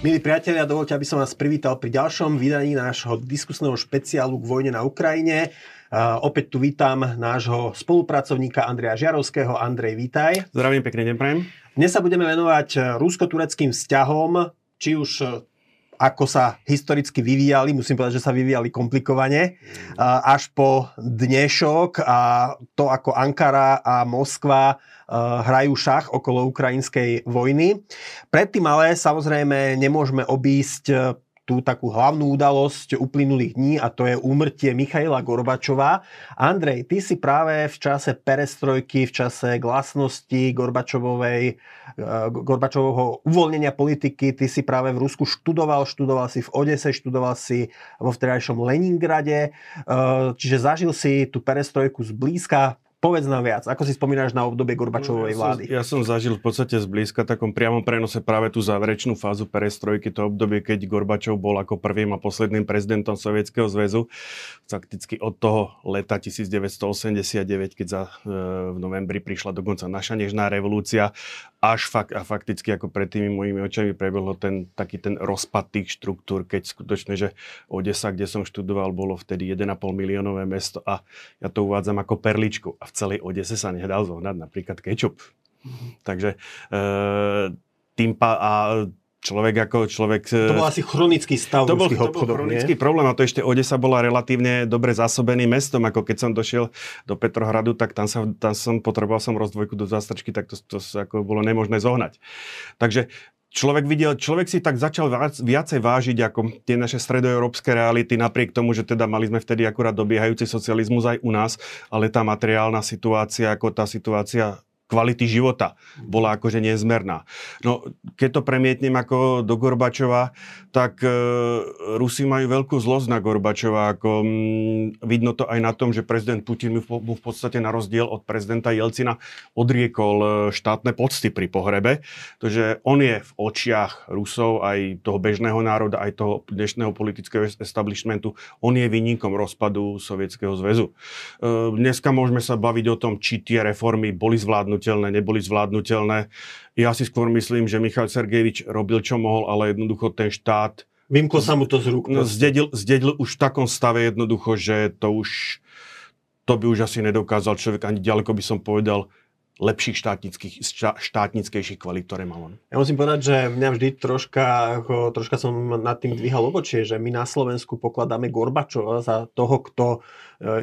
Milí priatelia, dovolte, aby som vás privítal pri ďalšom vydaní nášho diskusného špeciálu k vojne na Ukrajine. Uh, opäť tu vítam nášho spolupracovníka Andreja Žiarovského. Andrej, vítaj. Zdravím, pekne deň prajem. Dnes sa budeme venovať rusko-tureckým vzťahom, či už ako sa historicky vyvíjali, musím povedať, že sa vyvíjali komplikovane, až po dnešok a to, ako Ankara a Moskva hrajú šach okolo ukrajinskej vojny. Predtým ale samozrejme nemôžeme obísť tú takú hlavnú udalosť uplynulých dní a to je úmrtie Michaila Gorbačova. Andrej, ty si práve v čase perestrojky, v čase glasnosti Gorbačovovej, eh, Gorbačového uvoľnenia politiky, ty si práve v Rusku študoval, študoval si v Odese, študoval si vo vtedajšom Leningrade, eh, čiže zažil si tú perestrojku zblízka. Povedz nám viac, ako si spomínaš na obdobie Gorbačovej vlády? Ja som, ja som zažil v podstate zblízka takom priamom prenose práve tú záverečnú fázu perestrojky, to obdobie, keď Gorbačov bol ako prvým a posledným prezidentom Sovietskeho zväzu. Fakticky od toho leta 1989, keď za, e, v novembri prišla dokonca naša nežná revolúcia, až fakt, a fakticky ako pred tými mojimi očami prebehlo ten, taký ten rozpad tých štruktúr, keď skutočne, že Odesa, kde som študoval, bolo vtedy 1,5 miliónové mesto a ja to uvádzam ako perličku. A v celej Odese sa nedal zohnať napríklad kečup. Mm-hmm. Takže e, tým pa, a človek ako človek... To bol asi chronický stav to bol, to bol chronický nie? problém a to ešte Odesa bola relatívne dobre zásobeným mestom, ako keď som došiel do Petrohradu, tak tam, sa, tam som potreboval som rozdvojku do zástrčky, tak to, to, to ako bolo nemožné zohnať. Takže človek videl, človek si tak začal viacej vážiť ako tie naše stredoeurópske reality, napriek tomu, že teda mali sme vtedy akurát dobiehajúci socializmus aj u nás, ale tá materiálna situácia, ako tá situácia kvality života bola akože nezmerná. No, keď to premietnem ako do Gorbačova, tak e, Rusi majú veľkú zlosť na Gorbačova. Ako, m, mm, vidno to aj na tom, že prezident Putin mu v, mu v podstate na rozdiel od prezidenta Jelcina odriekol e, štátne pocty pri pohrebe. Takže on je v očiach Rusov, aj toho bežného národa, aj toho dnešného politického establishmentu, on je vyníkom rozpadu Sovietskeho zväzu. E, dneska môžeme sa baviť o tom, či tie reformy boli zvládnuté zvládnutelné, neboli zvládnutelné. Ja si skôr myslím, že Michal Sergejevič robil, čo mohol, ale jednoducho ten štát... Vymklo sa mu to z rúk. Zdedil, zdedil už v takom stave jednoducho, že to už... To by už asi nedokázal človek ani ďaleko by som povedal lepších štátnických, štátnickejších kvalít, ktoré mal on. Ja musím povedať, že mňa vždy troška, ako, troška som nad tým dvíhal obočie, že my na Slovensku pokladáme Gorbačova za toho, kto e,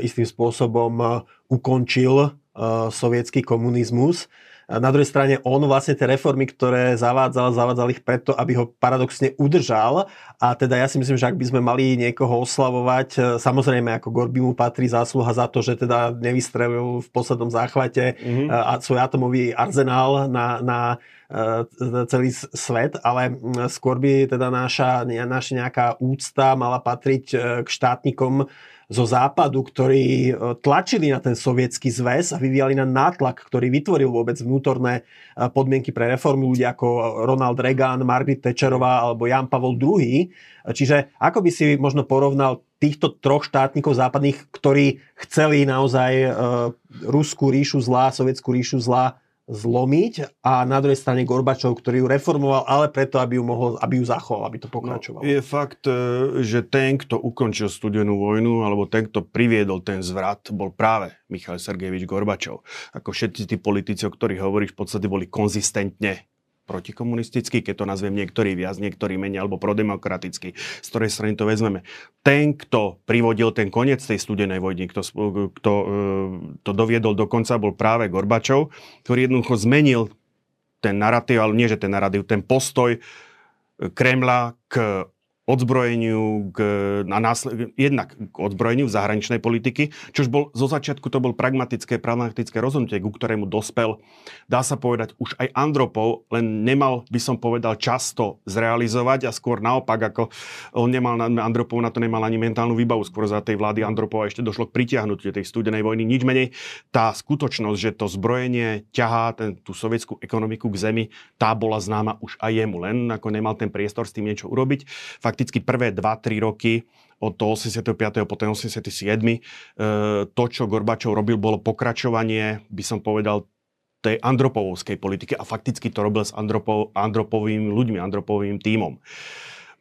istým spôsobom e, ukončil Eh, sovietský komunizmus. Na druhej strane on vlastne tie reformy, ktoré zavádzal, zavádzal ich preto, aby ho paradoxne udržal. A teda ja si myslím, že ak by sme mali niekoho oslavovať, eh, samozrejme ako Gorby mu patrí zásluha za to, že teda nevystrelil v poslednom záchvate mm-hmm. a svoj atomový arzenál na, na celý svet, ale skôr by teda naša, naša nejaká úcta mala patriť k štátnikom, zo západu, ktorí e, tlačili na ten sovietský zväz a vyvíjali na nátlak, ktorý vytvoril vôbec vnútorné e, podmienky pre reformy ľudia ako Ronald Reagan, Margaret Thatcherová alebo Jan Pavol II. Čiže ako by si možno porovnal týchto troch štátnikov západných, ktorí chceli naozaj e, Ruskú ríšu zlá, Sovietskú ríšu zlá zlomiť a na druhej strane Gorbačov, ktorý ju reformoval, ale preto, aby ju, mohol, aby ju zachoval, aby to pokračovalo. No, je fakt, e, že ten, kto ukončil studenú vojnu, alebo ten, kto priviedol ten zvrat, bol práve Michal Sergejevič Gorbačov. Ako všetci tí politici, o ktorých hovoríš, v podstate boli konzistentne protikomunistický, keď to nazvem niektorý viac, niektorý menej, alebo prodemokratický, z ktorej strany to vezmeme. Ten, kto privodil ten koniec tej studenej vojny, kto, kto e, to doviedol do konca, bol práve Gorbačov, ktorý jednoducho zmenil ten narratív, ale nie že ten narratív, ten postoj Kremla k odzbrojeniu, k, na násled, jednak k odzbrojeniu v zahraničnej politiky, čož bol zo začiatku to bol pragmatické, pragmatické rozhodnutie, ku ktorému dospel, dá sa povedať, už aj Andropov, len nemal, by som povedal, často zrealizovať a skôr naopak, ako on nemal, Andropov na to nemal ani mentálnu výbavu, skôr za tej vlády Andropova ešte došlo k pritiahnutiu tej studenej vojny. Nič menej, tá skutočnosť, že to zbrojenie ťahá ten, tú sovietskú ekonomiku k zemi, tá bola známa už aj jemu, len ako nemal ten priestor s tým niečo urobiť. Fakt fakticky prvé 2-3 roky od toho 85. po ten 87. E, to, čo Gorbačov robil, bolo pokračovanie, by som povedal, tej andropovskej politike a fakticky to robil s andropov, andropovými ľuďmi, andropovým tímom.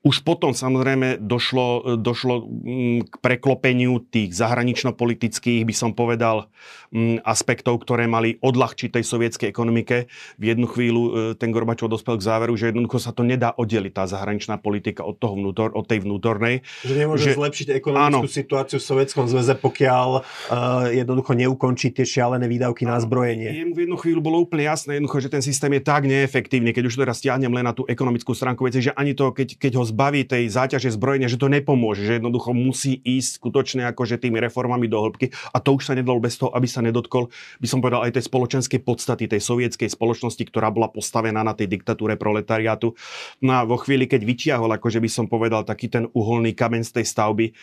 Už potom samozrejme došlo, došlo mm, k preklopeniu tých zahranično-politických, by som povedal, mm, aspektov, ktoré mali odľahčiť tej sovietskej ekonomike. V jednu chvíľu e, ten Gorbačov dospel k záveru, že jednoducho sa to nedá oddeliť, tá zahraničná politika od, toho vnútor, od tej vnútornej. Že nemôže že, zlepšiť ekonomickú áno, situáciu v Sovietskom zväze, pokiaľ uh, jednoducho neukončí tie šialené výdavky áno, na zbrojenie. Jemu v jednu chvíľu bolo úplne jasné, jednoducho, že ten systém je tak neefektívny, keď už teraz stiahnem len na tú ekonomickú stránku veci, že ani to, keď, keď ho zbaví tej záťaže zbrojenia, že to nepomôže, že jednoducho musí ísť skutočne akože tými reformami do hĺbky a to už sa nedalo bez toho, aby sa nedotkol, by som povedal, aj tej spoločenskej podstaty tej sovietskej spoločnosti, ktorá bola postavená na tej diktatúre proletariátu. No a vo chvíli, keď vyťahol, akože by som povedal, taký ten uholný kameň z tej stavby,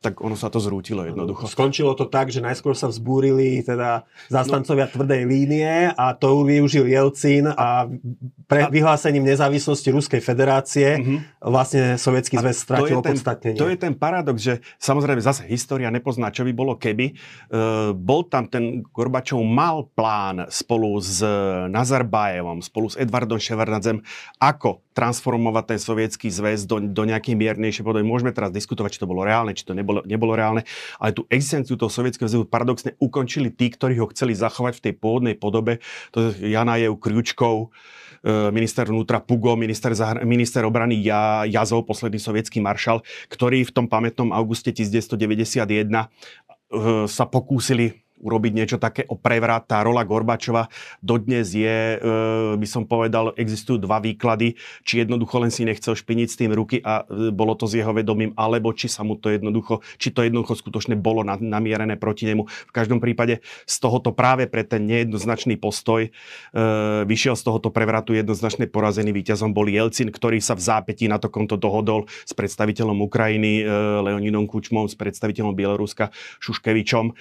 tak ono sa to zrútilo jednoducho. Skončilo to tak, že najskôr sa vzbúrili teda zastancovia no. tvrdej línie a to využil Jelcin a pre vyhlásením nezávislosti Ruskej federácie mm-hmm. vlastne Sovietský zväz strátil opodstatnenie. To je ten paradox, že samozrejme zase história nepozná, čo by bolo keby. E, bol tam ten Gorbačov mal plán spolu s Nazarbájevom, spolu s Edvardom Ševardnadzem, ako transformovať ten sovietský zväz do, do nejakej miernejšej podoby. Môžeme teraz diskutovať, či to bolo reálne, či to nebolo, nebolo reálne, ale tú existenciu toho sovietského zväzu paradoxne ukončili tí, ktorí ho chceli zachovať v tej pôvodnej podobe. To je Janajev, Kriučkov, e, minister vnútra Pugo, minister, zahr- minister obrany ja, Jazov, posledný sovietský maršal, ktorí v tom pamätnom auguste 1991 e, sa pokúsili urobiť niečo také o prevrat. Tá rola Gorbačova dodnes je, e, by som povedal, existujú dva výklady, či jednoducho len si nechcel špiniť s tým ruky a e, bolo to s jeho vedomím, alebo či sa mu to jednoducho, či to jednoducho skutočne bolo namierené proti nemu. V každom prípade z tohoto práve pre ten nejednoznačný postoj e, vyšiel z tohoto prevratu jednoznačne porazený víťazom bol Jelcin, ktorý sa v zápätí na to konto dohodol s predstaviteľom Ukrajiny Leonidom Kučmom, s predstaviteľom Bieloruska Šuškevičom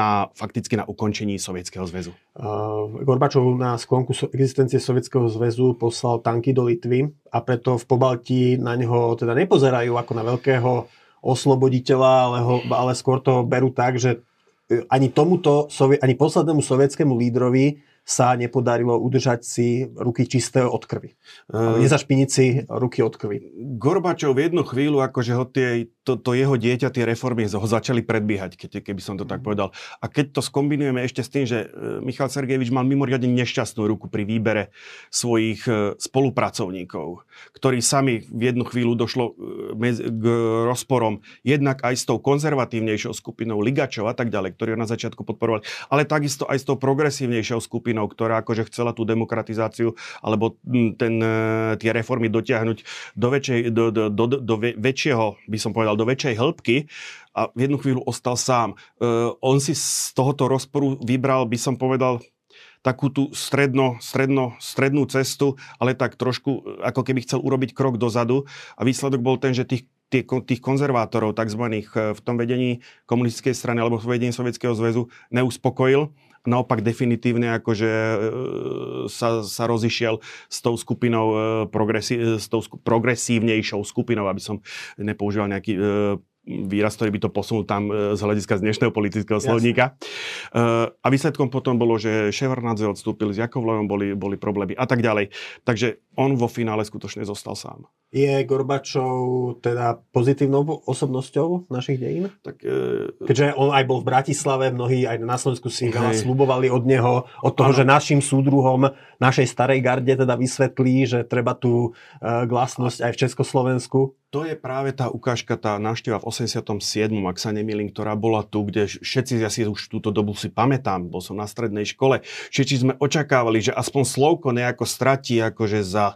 na, fakticky na ukončení Sovietskeho zväzu. Uh, Gorbačov na sklonku existencie Sovietskeho zväzu poslal tanky do Litvy a preto v Pobalti na neho teda nepozerajú ako na veľkého osloboditeľa, ale, ho, ale skôr to berú tak, že e, ani tomuto, ani poslednému sovietskému lídrovi sa nepodarilo udržať si ruky čisté od krvi. Uh, Nezašpiniť si ruky od krvi. Gorbačov v jednu chvíľu, akože ho tie, to, to jeho dieťa, tie reformy ho začali predbiehať, keď, keby som to tak mhm. povedal. A keď to skombinujeme ešte s tým, že e, Michal Sergejevič mal mimoriadne nešťastnú ruku pri výbere svojich e, spolupracovníkov, ktorí sami v jednu chvíľu došlo e, k rozporom jednak aj s tou konzervatívnejšou skupinou Ligačov a tak ďalej, ktorí ho na začiatku podporovali, ale takisto aj s tou progresívnejšou skupinou skupinou, ktorá akože chcela tú demokratizáciu alebo ten, e, tie reformy dotiahnuť do, väčšej, do, do, do, do väčšieho, by som povedal, do väčšej hĺbky a v jednu chvíľu ostal sám. Uh, on si z tohoto rozporu vybral, by som povedal, takú tú stredno, stredno, strednú cestu, ale tak trošku, e, ako keby chcel urobiť krok dozadu a výsledok bol ten, že tých tých, tých konzervátorov tzv. v tom vedení komunistickej strany alebo v vedení Sovietskeho zväzu neuspokojil naopak definitívne akože e, sa, sa rozišiel s tou skupinou, e, progresi, s tou progresívnejšou skupinou, aby som nepoužíval nejaký e, výraz, ktorý by to posunul tam z hľadiska z dnešného politického slovníka. A výsledkom potom bolo, že Ševardnadze odstúpil, s Jakovlejom boli, boli problémy a tak ďalej. Takže on vo finále skutočne zostal sám. Je Gorbačov teda pozitívnou osobnosťou našich dejín? Tak, e... Keďže on aj bol v Bratislave, mnohí aj na Slovensku si veľa slubovali od neho, od toho, ano. že našim súdruhom našej starej garde teda vysvetlí, že treba tú e, glasnosť aj v Československu. To je práve tá ukážka, tá návšteva v 87., ak sa nemýlim, ktorá bola tu, kde všetci, ja si už túto dobu si pamätám, bol som na strednej škole, všetci sme očakávali, že aspoň Slovko nejako stratí akože za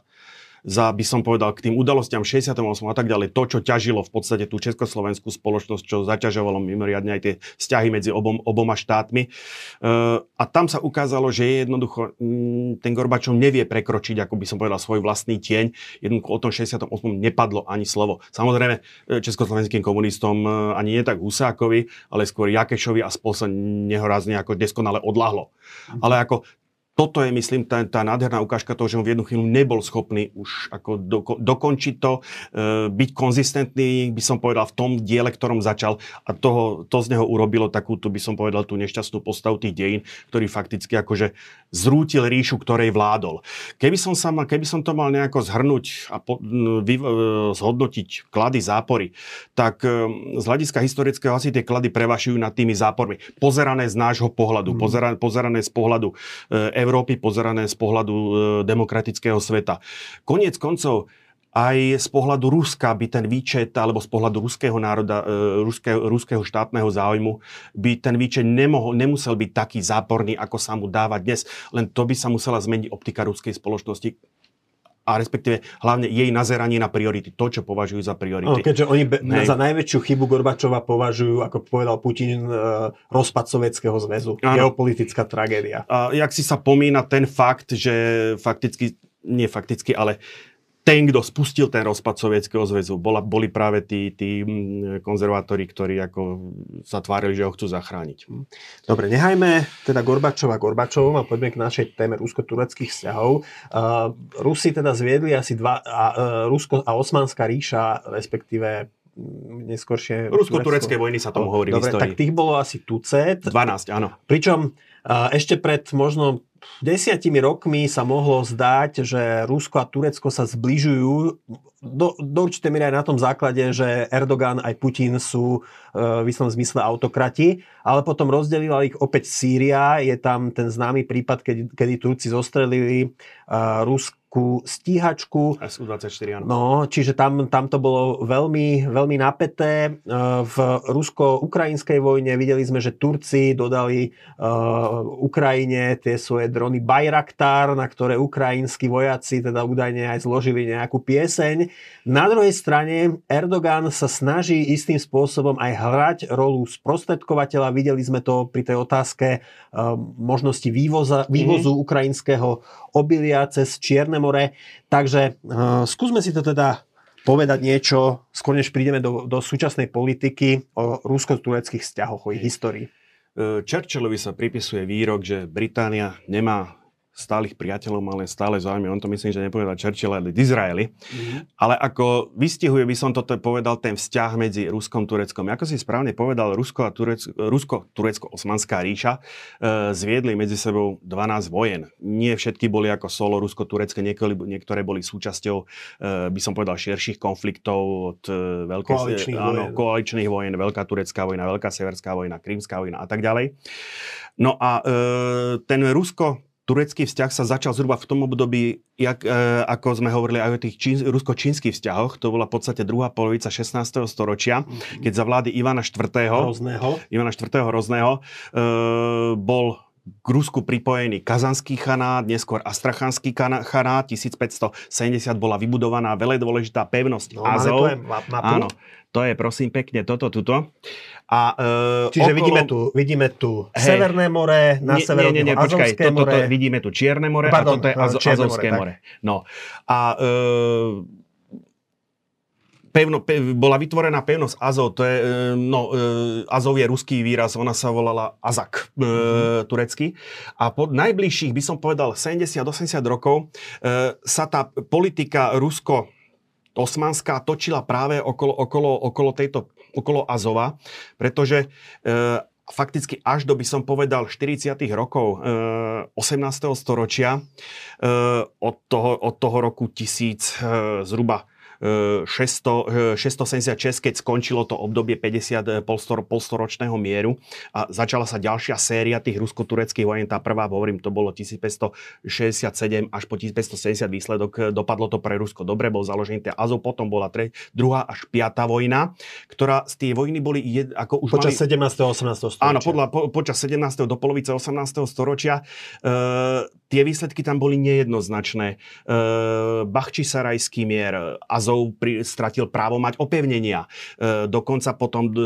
za, by som povedal, k tým udalostiam 68 a tak ďalej, to, čo ťažilo v podstate tú československú spoločnosť, čo zaťažovalo mimoriadne aj tie vzťahy medzi obom, oboma štátmi. E, a tam sa ukázalo, že je jednoducho, mm, ten Gorbačov nevie prekročiť, ako by som povedal, svoj vlastný tieň. Jednoducho o tom 68 nepadlo ani slovo. Samozrejme, e, československým komunistom e, ani nie tak Husákovi, ale skôr Jakešovi a spol sa ako deskonale odlahlo. Mhm. Ale ako toto je, myslím, tá, tá nádherná ukážka toho, že on v jednu chvíľu nebol schopný už ako do, dokončiť to, e, byť konzistentný, by som povedal, v tom diele, ktorom začal a toho, to z neho urobilo takú, tu by som povedal, tú nešťastnú postavu tých dejín, ktorý fakticky akože zrútil ríšu, ktorej vládol. Keby som, sa mal, keby som to mal nejako zhrnúť a po, vy, e, zhodnotiť klady, zápory, tak e, z hľadiska historického asi tie klady prevašujú nad tými zápormi. Pozerané z nášho pohľadu, mm. pozerané, pozerané z pohľadu e, Európy pozerané z pohľadu e, demokratického sveta. Koniec koncov, aj z pohľadu Ruska by ten výčet, alebo z pohľadu ruského národa, e, ruského, ruského štátneho záujmu, by ten výčet nemohol, nemusel byť taký záporný, ako sa mu dáva dnes. Len to by sa musela zmeniť optika ruskej spoločnosti, a respektíve hlavne jej nazeranie na priority, to, čo považujú za priority. No, keďže oni be- Nej. za najväčšiu chybu Gorbačova považujú, ako povedal Putin, e, rozpad Sovietskeho zväzu. Ano. Geopolitická tragédia. A jak si sa pomína ten fakt, že fakticky, nie fakticky, ale ten, kto spustil ten rozpad Sovietskeho zväzu, bola, boli práve tí, tí mm, konzervátori, ktorí ako sa tvárili, že ho chcú zachrániť. Dobre, nehajme teda Gorbačova Gorbačovom a poďme k našej téme rusko-tureckých vzťahov. Uh, Rusi teda zviedli asi dva, a, uh, Rusko a Osmanská ríša, respektíve mm, neskôršie... Rusko-turecké vojny sa tomu hovorí Dobre, tak tých bolo asi tucet. 12, áno. Pričom uh, ešte pred možno desiatimi rokmi sa mohlo zdať, že Rusko a Turecko sa zbližujú do, do určitej miery aj na tom základe, že Erdogan aj Putin sú e, v istom zmysle autokrati, ale potom rozdelila ich opäť Sýria. Je tam ten známy prípad, keď, kedy Turci zostrelili uh, Rusko takú stíhačku. SU-24, áno. No, čiže tam, tam to bolo veľmi, veľmi napeté. E, v rusko-ukrajinskej vojne videli sme, že Turci dodali uh, Ukrajine tie svoje drony Bayraktar, na ktoré ukrajinskí vojaci teda údajne aj zložili nejakú pieseň. Na druhej strane Erdogan sa snaží istým spôsobom aj hrať rolu sprostredkovateľa. Videli sme to pri tej otázke uh, možnosti vývoza, vývozu mm-hmm. ukrajinského obilia cez Čierne more. Takže uh, skúsme si to teda povedať niečo, skôr než prídeme do, do súčasnej politiky o rusko-tureckých vzťahoch, o ich histórii. E, Churchillovi sa pripisuje výrok, že Británia nemá stálych priateľov, ale stále záujmy. On to myslím, že nepovedal Churchill, ale Disraeli. Mm-hmm. Ale ako vystihuje by som toto povedal ten vzťah medzi Ruskom a Tureckom. Ako si správne povedal, Rusko a Turecko, Rusko, Turecko-Osmanská ríša e, zviedli medzi sebou 12 vojen. Nie všetky boli ako solo Rusko-Turecké, niektoré boli súčasťou, e, by som povedal, širších konfliktov od e, veľkej, koaličných, áno, vojen. koaličných vojen, Veľká turecká vojna, Veľká severská vojna, Krímská vojna a tak ďalej. No a e, ten Rusko turecký vzťah sa začal zhruba v tom období, jak, e, ako sme hovorili aj o tých čín, rusko-čínskych vzťahoch. To bola v podstate druhá polovica 16. storočia, keď za vlády Ivana IV. Rozného. Ivana IV. Rozného e, bol k Rusku pripojený Kazanský chanát, neskôr Astrachanský chanát, 1570 bola vybudovaná veľmi dôležitá pevnosť no, Azov. Áno, to je prosím pekne toto, tuto. A, uh, Čiže okolo... vidíme tu, vidíme tu hey. Severné more, na nie, severo nie, nie, nie, počkaj, toto, more. Vidíme tu Čierne more Pardon, a toto je Azo, Azovské more. more. No. A uh, pevno, pe, bola vytvorená pevnosť Azov, to je, no, Azov je ruský výraz, ona sa volala Azak, mm-hmm. turecky. A po najbližších, by som povedal, 70-80 rokov sa tá politika Rusko osmanská točila práve okolo, okolo, okolo tejto okolo Azova, pretože e, fakticky až do, by som povedal, 40. rokov e, 18. storočia, e, od, toho, od toho roku 1000 e, zhruba 600, 676, keď skončilo to obdobie 50 polstor, polstoročného mieru a začala sa ďalšia séria tých rusko-tureckých vojen. Tá prvá, hovorím, to bolo 1567 až po 1570 výsledok. Dopadlo to pre Rusko dobre, bol založený ten Azov, potom bola tre, druhá až piatá vojna, ktorá z tie vojny boli jed, ako už Počas mali... 17. a 18. storočia. Áno, podľa, po, počas 17. do polovice 18. storočia. E, tie výsledky tam boli nejednoznačné. E, Bachčisarajský mier, Azov pri, stratil právo mať opevnenia. E, dokonca potom e,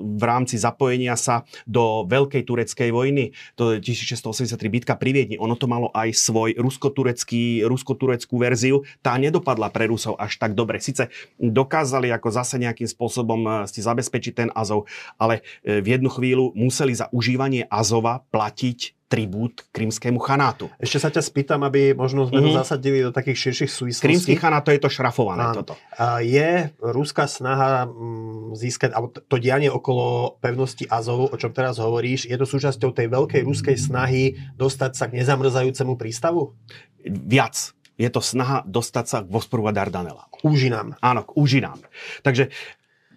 v rámci zapojenia sa do Veľkej tureckej vojny, to je 1683 bitka pri Viedni, ono to malo aj svoj rusko-turecký, rusko-tureckú verziu. Tá nedopadla pre Rusov až tak dobre. Sice dokázali ako zase nejakým spôsobom e, si zabezpečiť ten Azov, ale v jednu chvíľu museli za užívanie Azova platiť tribút krymskému chanátu. Ešte sa ťa spýtam, aby možno sme mm-hmm. to mhm. zasadili do takých širších súvislostí. Krymský chanát, to je to šrafované Áno. toto. Je ruská snaha mm, získať, alebo to dianie okolo pevnosti Azovu, o čom teraz hovoríš, je to súčasťou tej veľkej ruskej snahy dostať sa k nezamrzajúcemu prístavu? Viac je to snaha dostať sa k Vosporu a Dardanela. Úžinám. Áno, k úžinám. Takže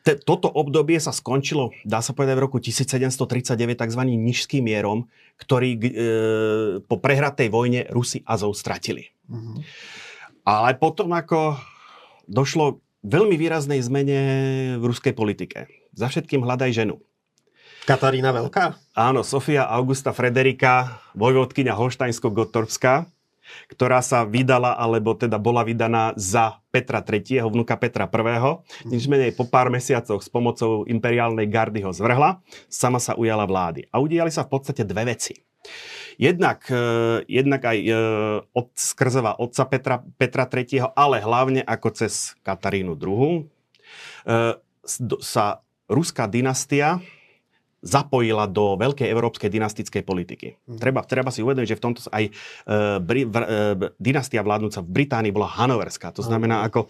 te, toto obdobie sa skončilo, dá sa povedať, v roku 1739 tzv. nižským mierom, ktorý e, po prehratej vojne Rusi Azov stratili. Uh-huh. Ale potom ako došlo veľmi výraznej zmene v ruskej politike. Za všetkým hľadaj ženu. Katarína Veľká? Áno, Sofia Augusta Frederika, vojvodkynia Holštajnsko-Gotorbská, ktorá sa vydala, alebo teda bola vydaná za Petra III., vnuka Petra I. Nič po pár mesiacoch s pomocou imperiálnej gardy ho zvrhla, sama sa ujala vlády. A udiali sa v podstate dve veci. Jednak, eh, jednak aj eh, od skrzova otca Petra, Petra III., ale hlavne ako cez Katarínu II. Eh, sa ruská dynastia zapojila do veľkej európskej dynastickej politiky. Mm. Treba, treba si uvedomiť, že v tomto aj e, bri, v, e, dynastia vládnúca v Británii bola hanoverská. To znamená, ako e,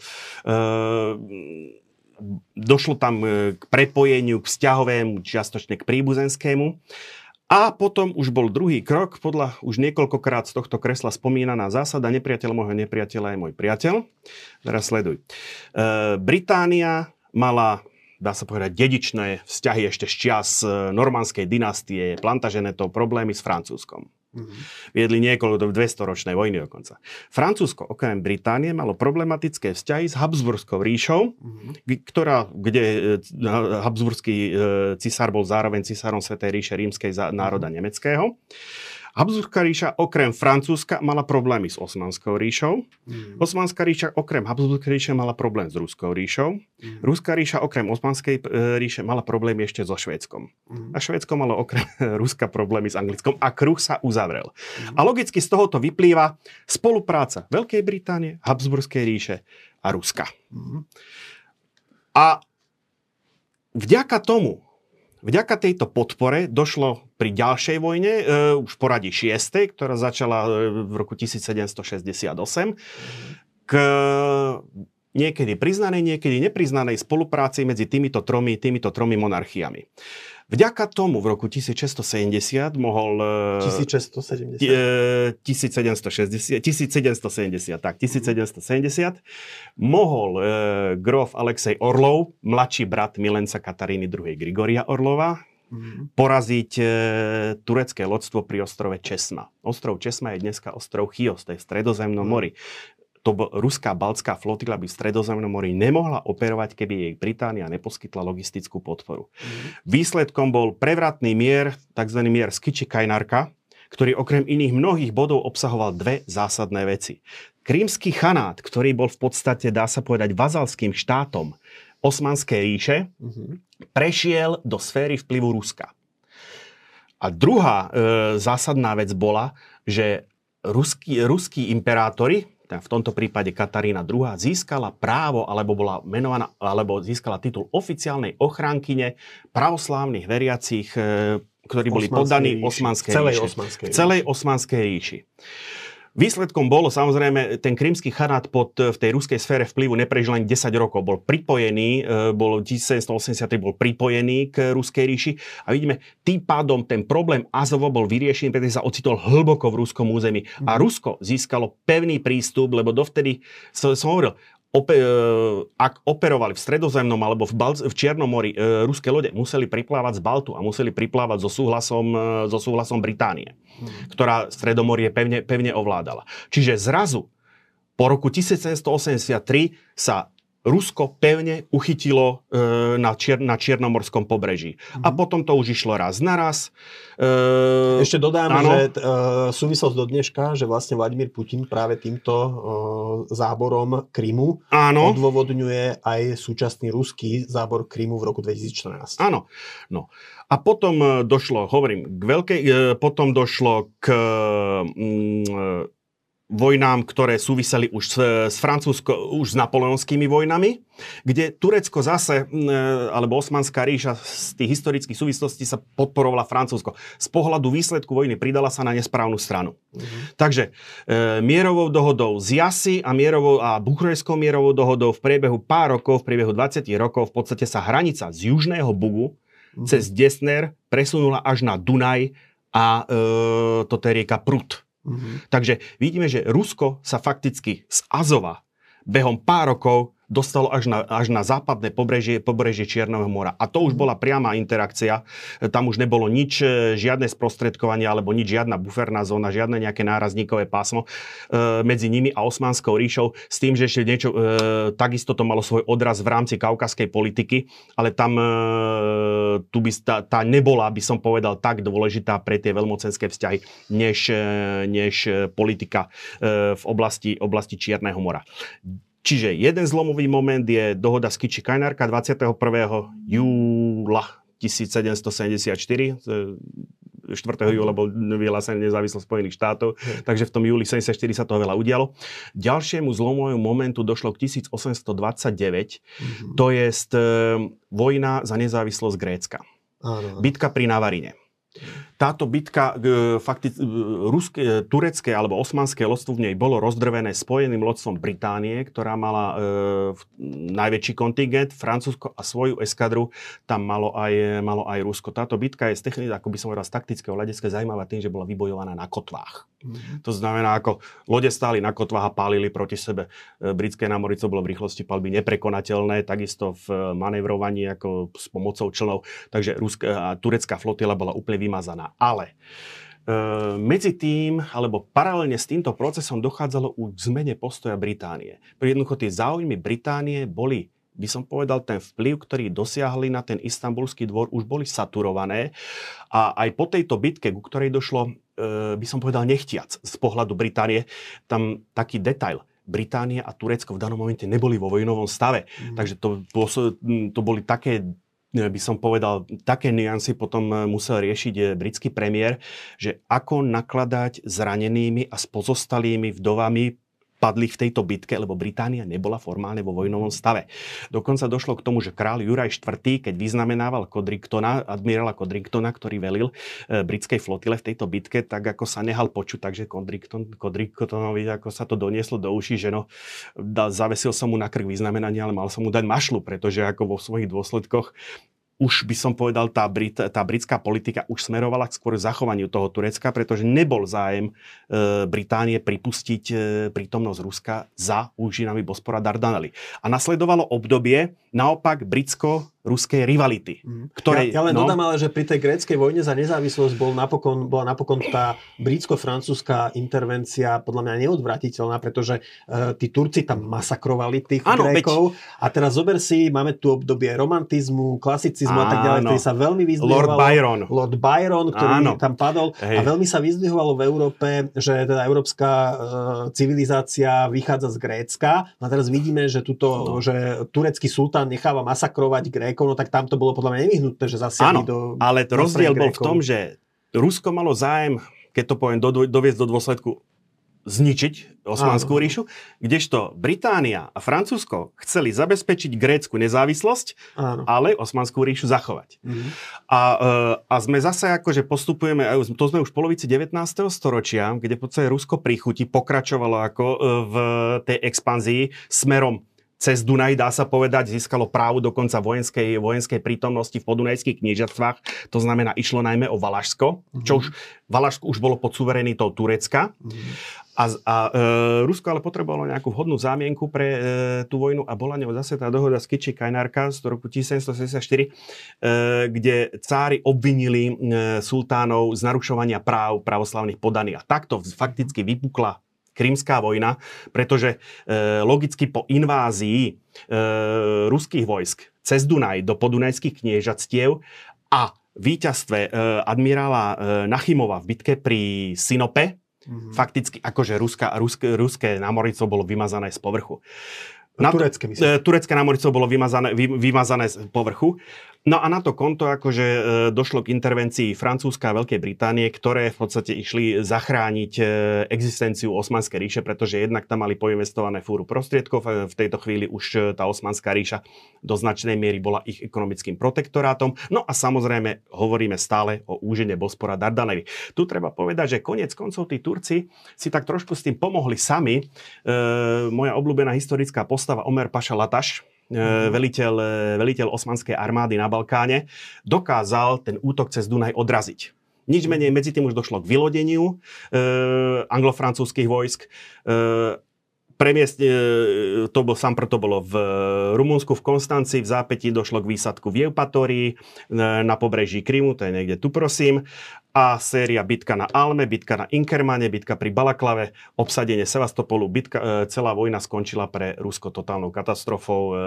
došlo tam e, k prepojeniu, k vzťahovému, čiastočne k príbuzenskému. A potom už bol druhý krok, podľa už niekoľkokrát z tohto kresla spomínaná zásada nepriateľ môjho nepriateľa je môj priateľ. Teraz sleduj. E, Británia mala dá sa povedať, dedičné vzťahy ešte z čias e, normandskej dynastie, plantaženetov, problémy s Francúzskom. Mm-hmm. Viedli niekoľko do 200 ročnej vojny dokonca. Francúzsko okrem Británie malo problematické vzťahy s Habsburskou ríšou, mm-hmm. ktorá, kde e, Habsburský e, cisár bol zároveň cisárom Svetej ríše rímskej národa mm-hmm. nemeckého. Habsburská ríša okrem Francúzska mala problémy s Osmanskou ríšou. Mm. Osmanská ríša okrem Habsburskej ríše mala problém s Ruskou ríšou. Mm. Ruská ríša okrem Osmanskej e, ríše mala problémy ešte so Švédskom. Mm. A Švédsko malo okrem Ruska problémy s Anglickom a kruh sa uzavrel. Mm. A logicky z tohoto vyplýva spolupráca Veľkej Británie, Habsburskej ríše a Ruska. Mm. A vďaka tomu, Vďaka tejto podpore došlo pri ďalšej vojne, e, už poradí 6., ktorá začala e, v roku 1768, k niekedy priznanej, niekedy nepriznanej spolupráci medzi týmito tromi, týmito tromi monarchiami. Vďaka tomu v roku 1670 mohol... 1670? 1760, 1770, tak, 1770 mohol e, grof Alexej Orlov, mladší brat milenca Kataríny II. Grigoria Orlova, mm-hmm. poraziť e, turecké lodstvo pri ostrove Česma. Ostrov Česma je dneska ostrov Chios, to je v stredozemnom mm-hmm. mori to ruská baltská flotila by v Stredozemnom mori nemohla operovať, keby jej Británia neposkytla logistickú podporu. Mm. Výsledkom bol prevratný mier, tzv. mier Skiči-Kajnarka, ktorý okrem iných mnohých bodov obsahoval dve zásadné veci. Krímsky chanát, ktorý bol v podstate, dá sa povedať, vazalským štátom Osmanskej ríše, mm-hmm. prešiel do sféry vplyvu Ruska. A druhá e, zásadná vec bola, že ruskí, ruskí imperátori, v tomto prípade Katarína II, získala právo, alebo bola menovaná, alebo získala titul oficiálnej ochránkyne pravoslávnych veriacich, e, ktorí boli poddaní Osmanskej celej Osmanskej celej Osmanskej ríši. Výsledkom bolo samozrejme, ten krymský chanát pod, v tej ruskej sfére vplyvu neprežil len 10 rokov. Bol pripojený, e, bol 1780 bol pripojený k ruskej ríši a vidíme, tým pádom ten problém Azovo bol vyriešený, pretože sa ocitol hlboko v ruskom území. A. Rusko získalo pevný prístup, lebo dovtedy, som hovoril, ope, e, ak operovali v Stredozemnom alebo v, Bal- v Čiernom mori e, ruské lode, museli priplávať z Baltu a museli priplávať so súhlasom, e, so súhlasom Británie, hmm. ktorá Stredomorie pevne, pevne ovládala. Čiže zrazu po roku 1783 sa Rusko pevne uchytilo e, na, čier, na Čiernomorskom pobreží. Mm. A mhm. potom to už išlo raz na raz. E, Ešte dodám, áno. že e, súvislosť do dneška, že vlastne Vladimír Putin práve týmto e, záborom Krymu áno. odôvodňuje aj súčasný ruský zábor Krymu v roku 2014. Áno. No. A potom e, došlo, hovorím, k veľkej, e, potom došlo k mm, vojnám, ktoré súviseli už s, s Francúzsko, už s napoleonskými vojnami, kde Turecko zase, alebo Osmanská ríša z tých historických súvislostí sa podporovala Francúzsko. Z pohľadu výsledku vojny pridala sa na nesprávnu stranu. Mm-hmm. Takže e, mierovou dohodou z Jasy a, mierovou, a bukurejskou mierovou dohodou v priebehu pár rokov, v priebehu 20 rokov, v podstate sa hranica z južného Bugu mm-hmm. cez Desner presunula až na Dunaj a e, toto je rieka Prut. Mm-hmm. Takže vidíme, že Rusko sa fakticky z Azova behom pár rokov dostalo až na, až na západné pobrežie, pobrežie Čierneho mora. A to už bola priama interakcia. Tam už nebolo nič, e, žiadne sprostredkovanie alebo nič, žiadna buferná zóna, žiadne nejaké nárazníkové pásmo e, medzi nimi a Osmanskou ríšou s tým, že ešte niečo, e, takisto to malo svoj odraz v rámci kaukaskej politiky, ale tam e, tu by tá, tá nebola, by som povedal, tak dôležitá pre tie veľmocenské vzťahy, než, e, než politika e, v oblasti, oblasti Čierneho mora. Čiže jeden zlomový moment je dohoda z Kiči Kajnárka 21. júla 1774, 4. júla bol vyhlásený nezávislosť Spojených štátov, hmm. takže v tom júli 74 sa toho veľa udialo. Ďalšiemu zlomovému momentu došlo k 1829, hmm. to je e, vojna za nezávislosť Grécka. Áno. Bitka pri Navarine. Táto bitka, e, fakticky, e, ruské, e, turecké alebo osmanské lodstvo v nej bolo rozdrvené spojeným lodstvom Británie, ktorá mala e, najväčší kontingent, Francúzsko a svoju eskadru tam malo aj, malo aj Rusko. Táto bitka je z techniky, ako by som povedal, z taktického hľadiska zaujímavá tým, že bola vybojovaná na kotvách. Mm-hmm. To znamená, ako lode stáli na kotvách a pálili proti sebe. Britské námorico bolo v rýchlosti palby neprekonateľné, takisto v manevrovaní ako s pomocou člnov. Takže ruská, turecká flotila bola úplne vymazaná. Ale e, medzi tým, alebo paralelne s týmto procesom dochádzalo už k zmene postoja Británie. Pri jednoducho tie záujmy Británie boli by som povedal, ten vplyv, ktorý dosiahli na ten istambulský dvor, už boli saturované. A aj po tejto bitke, ku ktorej došlo, e, by som povedal, nechtiac z pohľadu Británie, tam taký detail. Británia a Turecko v danom momente neboli vo vojnovom stave. Mm. Takže to, to boli také by som povedal, také niansy potom eh, musel riešiť eh, britský premiér, že ako nakladať zranenými a s pozostalými vdovami padli v tejto bitke, lebo Británia nebola formálne vo vojnovom stave. Dokonca došlo k tomu, že král Juraj IV, keď vyznamenával Kodriktona, admirála Kodriktona, ktorý velil e, britskej flotile v tejto bitke, tak ako sa nehal počuť, takže Kodrikton, Kodriktonovi ako sa to donieslo do uší, že no, da, zavesil som mu na krk vyznamenanie, ale mal som mu dať mašlu, pretože ako vo svojich dôsledkoch už by som povedal, tá, Brit, tá britská politika už smerovala skôr zachovaniu toho Turecka, pretože nebol zájem e, Británie pripustiť e, prítomnosť Ruska za úžinami Bospora Dardanely. A nasledovalo obdobie naopak britsko ruskej rivality. Mm. Ktorej, ja, ja len no, dodám ale, že pri tej gréckej vojne za nezávislosť bol napokon, bola napokon tá britsko-francúzska intervencia podľa mňa neodvratiteľná, pretože uh, tí Turci tam masakrovali tých áno, Grékov. Veď... A teraz zober si, máme tu obdobie romantizmu, klasicizmu áno. a tak ďalej, ktorý sa veľmi vyzdvihovalo. Lord Byron. Lord Byron, ktorý áno. tam padol. Hej. A veľmi sa vyzdvihovalo v Európe, že teda európska uh, civilizácia vychádza z Grécka. A teraz vidíme, že, tuto, no. že turecký sultán necháva masakrovať Grékov Grékov, no tak tam to bolo podľa mňa nevyhnutné, že zasiahli do... ale to rozdiel bol v tom, že Rusko malo zájem, keď to poviem, do, doviesť do dôsledku zničiť Osmanskú ríšu, kdežto Británia a Francúzsko chceli zabezpečiť grécku nezávislosť, Áno. ale Osmanskú ríšu zachovať. Mm-hmm. A, e, a sme zase akože postupujeme, to sme už v polovici 19. storočia, kde v podstate Rusko prichuti pokračovalo ako e, v tej expanzii smerom cez Dunaj, dá sa povedať, získalo právo dokonca vojenskej, vojenskej prítomnosti v podunajských kniežatstvách. To znamená, išlo najmä o Valašsko, mm-hmm. čo už Valašsko už bolo pod suverenitou Turecka. Mm-hmm. A, a e, Rusko ale potrebovalo nejakú vhodnú zámienku pre e, tú vojnu a bola ňou zase tá dohoda z Kiči Kajnárka z roku 1774, e, kde cári obvinili e, sultánov z narušovania práv pravoslavných podaní. A takto fakticky vypukla Krymská vojna, pretože e, logicky po invázii e, ruských vojsk cez Dunaj do podunajských kniežatstiev a víťazstve e, admirála e, Nachimova v bitke pri Sinope, mm-hmm. fakticky akože Ruska, ruské, ruské námorico bolo vymazané z povrchu. Na turecké, myslím. Turecké námornictvo bolo vymazané, vy, vymazané z povrchu. No a na to konto akože e, došlo k intervencii Francúzska a Veľkej Británie, ktoré v podstate išli zachrániť e, existenciu Osmanskej ríše, pretože jednak tam mali poinvestované fúru prostriedkov. E, v tejto chvíli už tá Osmanská ríša do značnej miery bola ich ekonomickým protektorátom. No a samozrejme hovoríme stále o úžene Bospora Dardanevi. Tu treba povedať, že konec koncov tí Turci si tak trošku s tým pomohli sami. E, moja obľúbená historická postava Omer Paša Lataš, mm-hmm. veliteľ, e, veliteľ osmanskej armády na Balkáne, dokázal ten útok cez Dunaj odraziť. Nič menej, medzi tým už došlo k vylodeniu e, anglo-francúzských vojsk. E, premiest, e, to bol, sám to bolo v Rumunsku, v Konstanci, v zápätí došlo k výsadku v Eupatorii, e, na pobreží Krymu, to je niekde tu prosím, a séria bitka na Alme, bitka na Inkermane, bitka pri Balaklave, obsadenie Sevastopolu, bitka, e, celá vojna skončila pre Rusko totálnou katastrofou. E,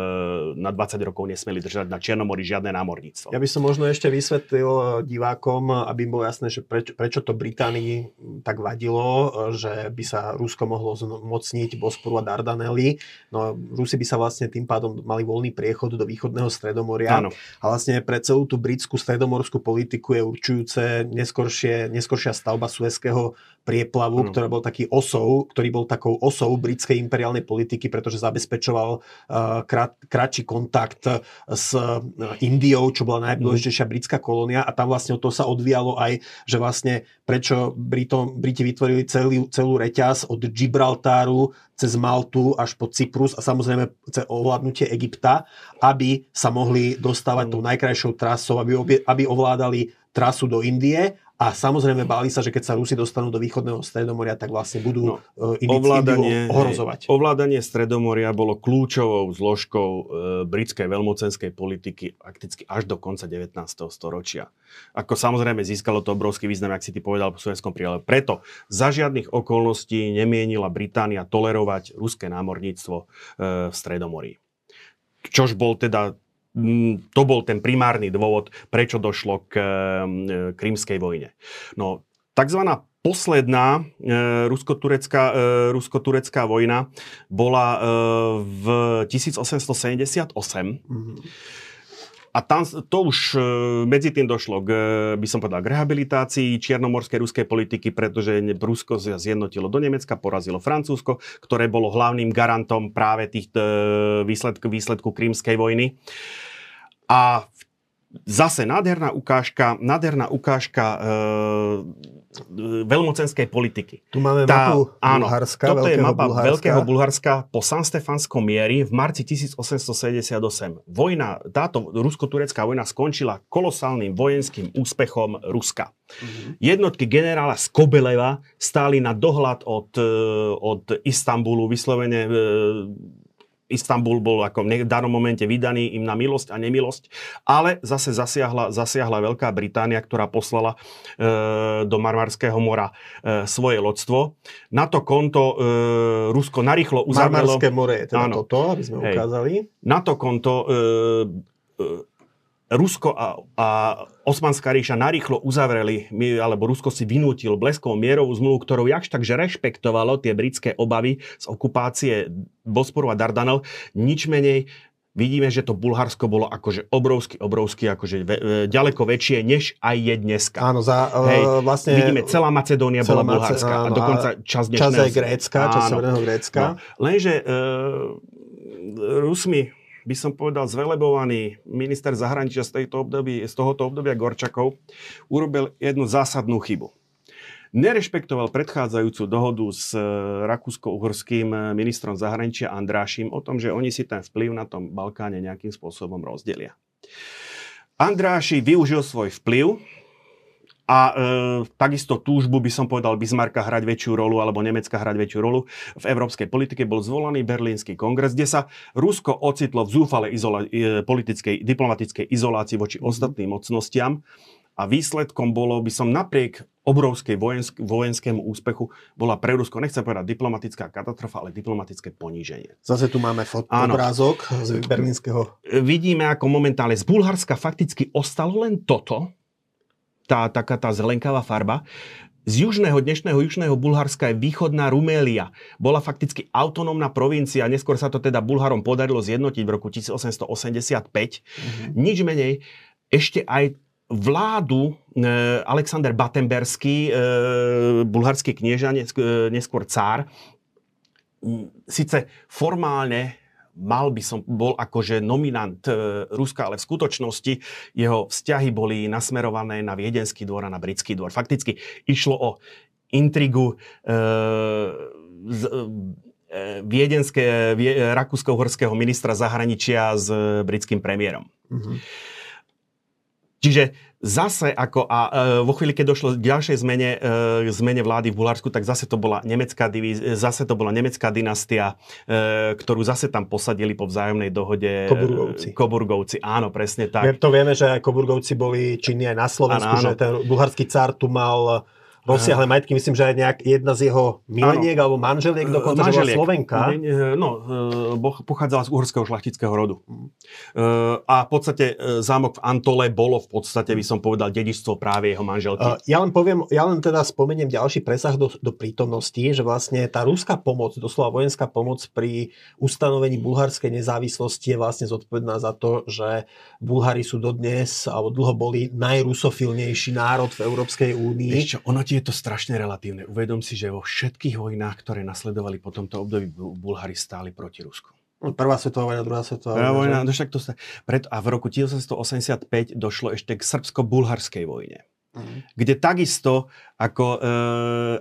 na 20 rokov nesmeli držať na Černomori žiadne námorníctvo. Ja by som možno ešte vysvetlil e, divákom, aby bolo jasné, že prečo, prečo to Británii tak vadilo, že by sa Rusko mohlo zmocniť Bosporu a Dardanely. No, Rusi by sa vlastne tým pádom mali voľný priechod do východného Stredomoria. Áno. A vlastne pre celú tú britskú stredomorskú politiku je určujúce neskôršie, neskôršia stavba Suezského prieplavu, mm. ktorý bol taký osou, ktorý bol takou osou britskej imperiálnej politiky, pretože zabezpečoval uh, krát, krátší kontakt s uh, Indiou, čo bola najdôležitejšia mm. britská kolónia a tam vlastne to sa odvíjalo aj, že vlastne prečo Britom, Briti vytvorili celý, celú reťaz od Gibraltáru cez Maltu až po Cyprus a samozrejme cez ovládnutie Egypta, aby sa mohli dostávať mm. tou najkrajšou trasou, aby, aby ovládali trasu do Indie a samozrejme báli sa, že keď sa Rusi dostanú do východného Stredomoria, tak vlastne budú no, e, ovládanie, ohrozovať. Ovládanie Stredomoria bolo kľúčovou zložkou e, britskej veľmocenskej politiky prakticky až do konca 19. storočia. Ako samozrejme získalo to obrovský význam, ak si ty povedal po Slovenskom príle. Preto za žiadnych okolností nemienila Británia tolerovať ruské námorníctvo e, v Stredomorí. Čož bol teda to bol ten primárny dôvod, prečo došlo k e, krímskej vojne. No, takzvaná posledná e, rusko-turecká, e, vojna bola e, v 1878. Mm-hmm. A tam to už e, medzi tým došlo k, by som povedal, k rehabilitácii čiernomorskej ruskej politiky, pretože Rusko zjednotilo do Nemecka, porazilo Francúzsko, ktoré bolo hlavným garantom práve tých e, výsledku, výsledku krímskej vojny. A zase nádherná ukážka, nádherná ukážka e, veľmocenskej politiky. Tu máme tá, mapu áno, Bulharska. Toto je mapa Bulharska. Veľkého Bulharska po Sanstefanskom miery v marci 1878. Vojna, táto rusko-turecká vojna skončila kolosálnym vojenským úspechom Ruska. Mm-hmm. Jednotky generála Skobeleva stáli na dohľad od, e, od Istanbulu, vyslovene e, Istanbul bol ako v danom momente vydaný im na milosť a nemilosť, ale zase zasiahla, zasiahla Veľká Británia, ktorá poslala e, do Marmarského mora e, svoje lodstvo. Na to konto e, Rusko narýchlo uzavrelo... Marmarské more je teda áno, toto, aby sme hej, ukázali. Na to konto e, e, Rusko a, a Osmanská ríša narýchlo uzavreli, alebo Rusko si vynútil bleskovú mierovú zmluvu, ktorou jakž takže rešpektovalo tie britské obavy z okupácie Bosporu a Dardanov. Nič menej vidíme, že to Bulharsko bolo akože obrovský, obrovský, akože ve, ďaleko väčšie, než aj je dneska. Áno, za, Hej, vlastne... Vidíme, celá Macedónia celá bola Bulharská áno, a dokonca čas dnešného... Čas aj Grécka, čas Severného Grécka. No, lenže uh, Rusmi by som povedal, zvelebovaný minister zahraničia z, tejto období, z tohoto obdobia Gorčakov urobil jednu zásadnú chybu. Nerešpektoval predchádzajúcu dohodu s rakúsko-uhorským ministrom zahraničia Andrášim o tom, že oni si ten vplyv na tom Balkáne nejakým spôsobom rozdelia. Andráši využil svoj vplyv a e, takisto túžbu by som povedal Bismarcka hrať väčšiu rolu alebo Nemecka hrať väčšiu rolu v európskej politike bol zvolaný Berlínsky kongres, kde sa Rusko ocitlo v zúfalej izola- e, politickej, diplomatickej izolácii voči mm-hmm. ostatným mocnostiam a výsledkom bolo, by som napriek obrovskej vojensk- vojenskému úspechu bola pre Rusko, nechcem povedať diplomatická katastrofa, ale diplomatické poníženie. Zase tu máme fot- obrázok z berlínskeho. Vidíme, ako momentálne z Bulharska fakticky ostalo len toto, tá taká tá zelenkavá farba. z južného, dnešného južného Bulharska je východná Rumélia. Bola fakticky autonómna provincia, neskôr sa to teda Bulharom podarilo zjednotiť v roku 1885. Mm-hmm. Nič menej, ešte aj vládu e, Alexander Batemberský, e, bulharský knieža, neskôr cár, síce formálne mal by som, bol akože nominant e, Ruska, ale v skutočnosti jeho vzťahy boli nasmerované na viedenský dvor a na britský dvor. Fakticky išlo o intrigu e, z, e, viedenské, vie, rakúsko-horského ministra zahraničia s britským premiérom. Mm-hmm. Čiže zase ako a e, vo chvíli, keď došlo k ďalšej zmene, e, zmene vlády v Bulharsku, tak zase to bola nemecká divíz, zase to bola nemecká dynastia, e, ktorú zase tam posadili po vzájomnej dohode Koburgovci. Koburgovci, áno, presne tak. To vieme, že Koburgovci boli činní aj na Slovensku, áno, áno. že ten bulharský cár tu mal rozsiahle majetky, myslím, že aj nejak jedna z jeho mileniek alebo manželiek dokonca, Manželiek. že bola Slovenka. No, e, pochádzala z uhorského šlachtického rodu. E, a v podstate e, zámok v Antole bolo v podstate, by som povedal, dedičstvo práve jeho manželky. Ja len poviem, ja len teda spomeniem ďalší presah do, do prítomnosti, že vlastne tá ruská pomoc, doslova vojenská pomoc pri ustanovení bulharskej nezávislosti je vlastne zodpovedná za to, že Bulhári sú dodnes, alebo dlho boli najrusofilnejší národ v Európskej únii. Ešte, ono ti je to strašne relatívne. Uvedom si, že vo všetkých vojnách, ktoré nasledovali po tomto období, Bulhári stáli proti Rusku. No, prvá svetová vojna, druhá svetová Prvá vojna. No, však to sa, preto, a v roku 1885 došlo ešte k srbsko-bulharskej vojne. Mm. Kde takisto, ako, e,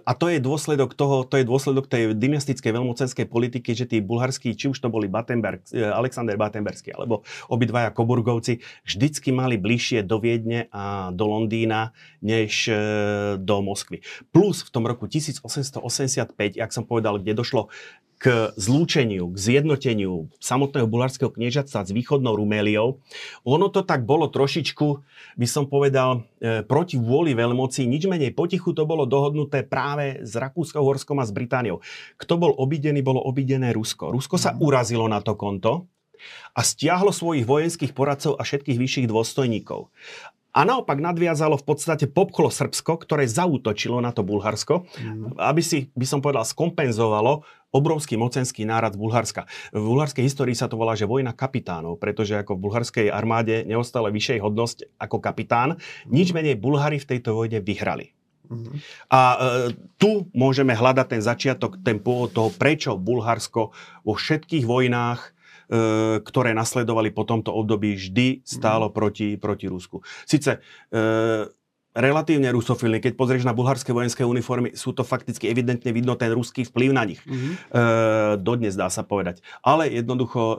a to je dôsledok toho, to je dôsledok tej dynastickej veľmocenskej politiky, že tí bulharskí, či už to boli Batenberg, e, Alexander Batenberský, alebo obidvaja Koburgovci, vždycky mali bližšie do Viedne a do Londýna, než e, do Moskvy. Plus v tom roku 1885, jak som povedal, kde došlo k zlúčeniu, k zjednoteniu samotného bulharského kniežatstva s východnou Ruméliou. Ono to tak bolo trošičku, by som povedal, e, proti vôli veľmocí. Nič menej potichu to bolo dohodnuté práve s Rakúskou-Horskom a s Britániou. Kto bol obidený, bolo obidené Rusko. Rusko sa mhm. urazilo na to konto a stiahlo svojich vojenských poradcov a všetkých vyšších dôstojníkov. A naopak nadviazalo v podstate popklo Srbsko, ktoré zautočilo na to Bulharsko, mm. aby si, by som povedal, skompenzovalo obrovský mocenský nárad z Bulharska. V bulharskej histórii sa to volá, že vojna kapitánov, pretože ako v bulharskej armáde neostala vyššej hodnosť ako kapitán. Nič menej Bulhári v tejto vojne vyhrali. Mm-hmm. A e, tu môžeme hľadať ten začiatok, ten pôvod toho, prečo Bulharsko vo všetkých vojnách e, ktoré nasledovali po tomto období, vždy stálo mm-hmm. proti, proti Rusku. Sice e, relatívne rusofilní. Keď pozrieš na bulharské vojenské uniformy, sú to fakticky evidentne vidno ten ruský vplyv na nich. Mm-hmm. E, dodnes dá sa povedať. Ale jednoducho e,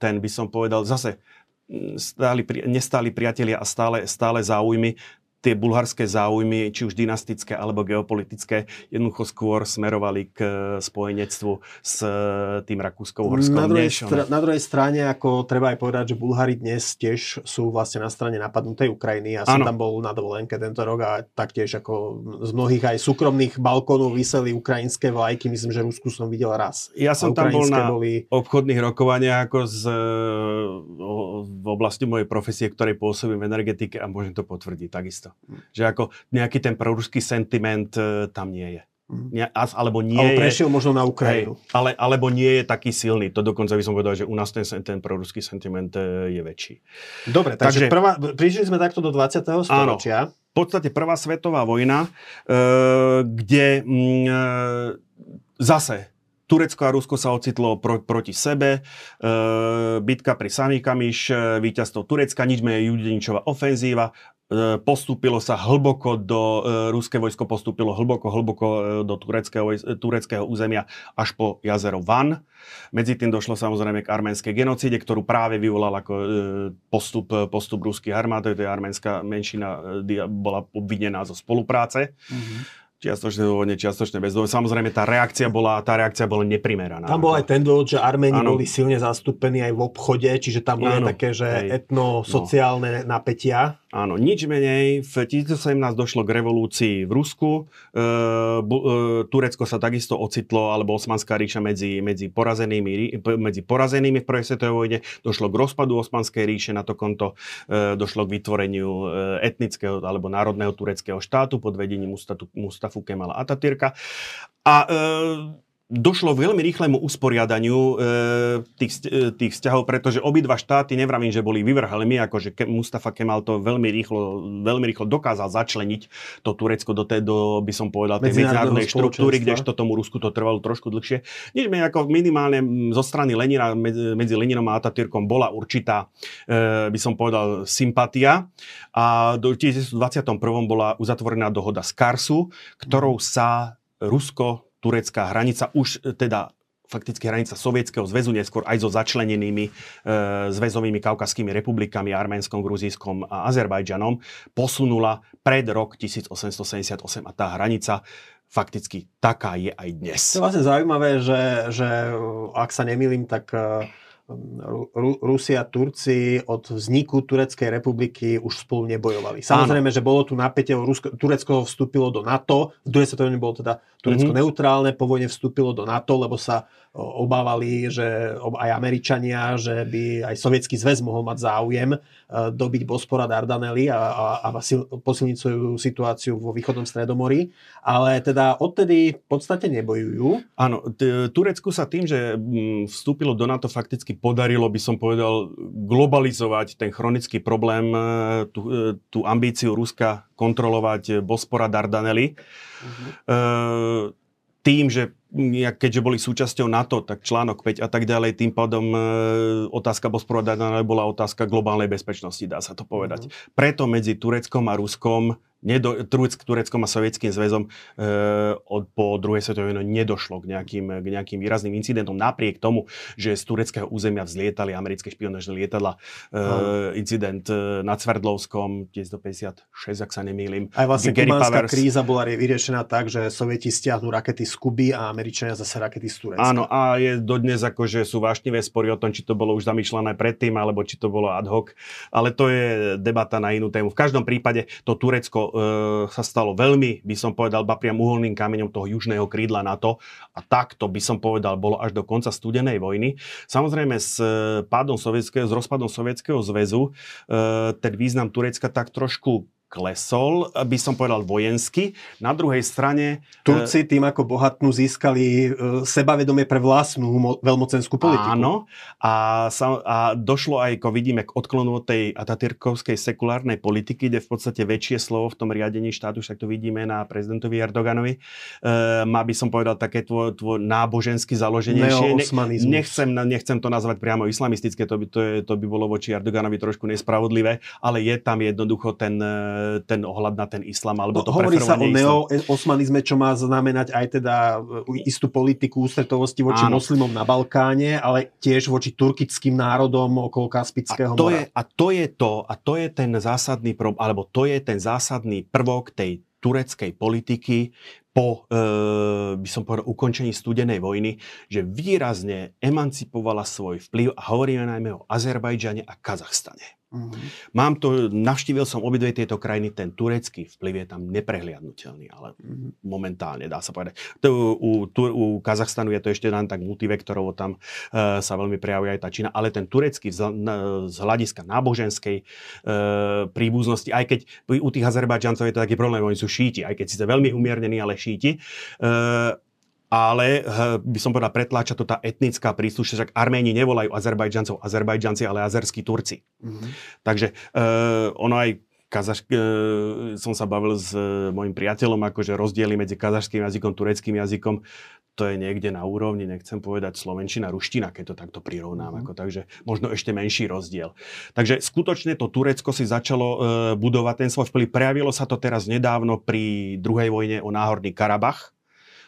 ten by som povedal zase stáli, nestáli priatelia a stále, stále záujmy tie bulharské záujmy, či už dynastické alebo geopolitické, jednoducho skôr smerovali k spojenectvu s e, tým Rakúskou-Horskom. Na, druhej stra- na druhej strane, ako treba aj povedať, že Bulhári dnes tiež sú vlastne na strane napadnutej Ukrajiny. Ja som ano. tam bol na dovolenke tento rok a taktiež ako z mnohých aj súkromných balkónov vyseli ukrajinské vlajky. Myslím, že Rusku som videl raz. Ja som tam bol na boli... obchodných rokovaniach ako z, v oblasti mojej profesie, ktorej pôsobím v energetike a môžem to potvrdiť takisto to. Že ako nejaký ten proruský sentiment e, tam nie je. Mhm. Nie, alebo nie alebo prešiel je, možno na Ukrajinu. Hej, ale, alebo nie je taký silný. To dokonca by som povedal, že u nás ten, ten proruský sentiment e, je väčší. Dobre, takže, takže prvá, prišli sme takto do 20. storočia. Áno, v podstate prvá svetová vojna, e, kde mm, e, zase Turecko a Rusko sa ocitlo pro, proti sebe, e, bitka pri Sanikamiš, e, víťazstvo Turecka, nič menej Judeničová ofenzíva, postúpilo sa hlboko do, e, ruské vojsko postúpilo hlboko, hlboko e, do tureckého, tureckého územia až po jazero Van. Medzi tým došlo samozrejme k arménskej genocíde, ktorú práve vyvolal ako postup, postup ruských armád. To je arménska menšina bola obvinená zo spolupráce. Mm-hmm čiastočne dôvodne, čiastočne bezdôvodne. Samozrejme, tá reakcia bola, tá reakcia bola neprimeraná. Tam bol aj ten dôvod, že Arméni ano. boli silne zastúpení aj v obchode, čiže tam boli také, že etno-sociálne no. napätia. Áno, nič menej. V 1917 došlo k revolúcii v Rusku. E, bu, e, Turecko sa takisto ocitlo, alebo Osmanská ríša medzi, medzi, porazenými, medzi porazenými v prvej svetovej vojne. Došlo k rozpadu Osmanskej ríše, na to konto e, došlo k vytvoreniu e, etnického alebo národného tureckého štátu pod vedením Mustafu Kemala Atatürka. A e, došlo k veľmi rýchlemu usporiadaniu e, tých, e, tých vzťahov, pretože obidva štáty, nevravím, že boli vyvrhelmi, akože Ke, Mustafa Kemal to veľmi rýchlo, veľmi rýchlo dokázal začleniť to Turecko do, tej, do by som povedal, tej medzinárodnej štruktúry, kdežto tomu Rusku to trvalo trošku dlhšie. Nič menej ako minimálne zo strany Lenina, medzi, medzi Leninom a Atatürkom bola určitá, e, by som povedal, sympatia. A do 1921. bola uzatvorená dohoda z Karsu, ktorou sa Rusko turecká hranica, už e, teda fakticky hranica Sovietskeho zväzu, neskôr aj so začlenenými e, zväzovými kaukaskými republikami, Arménskom, Gruzískom a Azerbajdžanom, posunula pred rok 1878 a tá hranica fakticky taká je aj dnes. To je vlastne zaujímavé, že, že ak sa nemýlim, tak e, Rusia, Turci od vzniku Tureckej republiky už spolu nebojovali. Samozrejme, Áno. že bolo tu napätie, Rusko, Turecko vstúpilo do NATO, v druhej svetovej bolo teda Turecko mm-hmm. neutrálne, po vojne vstúpilo do NATO, lebo sa obávali, že aj Američania, že by aj Sovietský zväz mohol mať záujem e, dobiť Bospora Dardanely a, a, a posilniť svoju situáciu vo východnom Stredomorí. Ale teda odtedy v podstate nebojujú. Áno, t- Turecku sa tým, že vstúpilo do NATO, fakticky podarilo, by som povedal, globalizovať ten chronický problém, e, tú, e, tú ambíciu Ruska kontrolovať Bospora Dardanely. Uh-huh. E, tým, že keďže boli súčasťou NATO, tak článok 5 a tak ďalej, tým pádom e, otázka bosporodajná bola otázka globálnej bezpečnosti, dá sa to povedať. Mm. Preto medzi Tureckom a Ruskom nedo, Tureckom a Sovietským zväzom e, od, po druhej svetovej vojne nedošlo k nejakým, k nejakým výrazným incidentom, napriek tomu, že z tureckého územia vzlietali americké špionážne lietadla. E, incident e, nad Sverdlovskom 1956, ak sa nemýlim. Aj vlastne kubánska kríza bola vyriešená tak, že Sovieti stiahnu rakety z Kuby a Američania zase rakety z Turecka. Áno, a je dodnes ako, že sú vášnivé spory o tom, či to bolo už zamýšľané predtým, alebo či to bolo ad hoc. Ale to je debata na inú tému. V každom prípade to Turecko sa stalo veľmi, by som povedal, ba priam uholným kameňom toho južného krídla NATO a takto by som povedal, bolo až do konca studenej vojny. Samozrejme s e, pádom sovietského, s rozpadom Sovietskeho zväzu e, ten význam Turecka tak trošku klesol, by som povedal vojensky. Na druhej strane... Turci tým, ako bohatnú, získali e, sebavedomie pre vlastnú veľmocenskú politiku. Áno. A, sa, a došlo aj, ako vidíme, k odklonu od tej atatürkovskej sekulárnej politiky, kde v podstate väčšie slovo v tom riadení štátu, však to vidíme na prezidentovi Erdoganovi, e, má by som povedal také tvo, tvo nábožensky založenejšie. Ne, nechcem, nechcem to nazvať priamo islamistické, to by, to, je, to by bolo voči Erdoganovi trošku nespravodlivé, ale je tam jednoducho ten ten ohľad na ten islam alebo no, to Hovorí sa o neo-osmanizme, čo má znamenať aj teda e, istú politiku ústretovosti voči Áno. moslimom na Balkáne, ale tiež voči turkickým národom okolo Kaspického a to mora. Je, a to je to, a to je ten zásadný, alebo to je ten zásadný prvok tej tureckej politiky po, e, by som povedal, ukončení studenej vojny, že výrazne emancipovala svoj vplyv a hovoríme najmä o Azerbajdžane a Kazachstane. Mm-hmm. Mám to, navštívil som obidve tieto krajiny, ten turecký vplyv je tam neprehliadnutelný, ale mm-hmm. momentálne dá sa povedať. To, u, tu, u Kazachstanu je to ešte len tak multivektorovo, tam uh, sa veľmi prejavuje aj tá Čína, ale ten turecký z, z hľadiska náboženskej uh, príbuznosti, aj keď u tých Azerbajdžancov je to taký problém, oni sú šíti, aj keď to veľmi umiernení, ale šíti, uh, ale by som povedal, pretláča to tá etnická príslušnosť, že Arméni nevolajú Azerbajdžancov Azerbajdžanci, ale azerskí Turci. Mm-hmm. Takže uh, ono aj Kazaš, e, som sa bavil s e, mojim priateľom, akože rozdiely medzi kazašským jazykom, tureckým jazykom, to je niekde na úrovni, nechcem povedať slovenčina, ruština, keď to takto prirovnám. Mm. Ako, takže možno ešte menší rozdiel. Takže skutočne to Turecko si začalo e, budovať ten svoj vplyv. Prejavilo sa to teraz nedávno pri druhej vojne o Náhorný Karabach,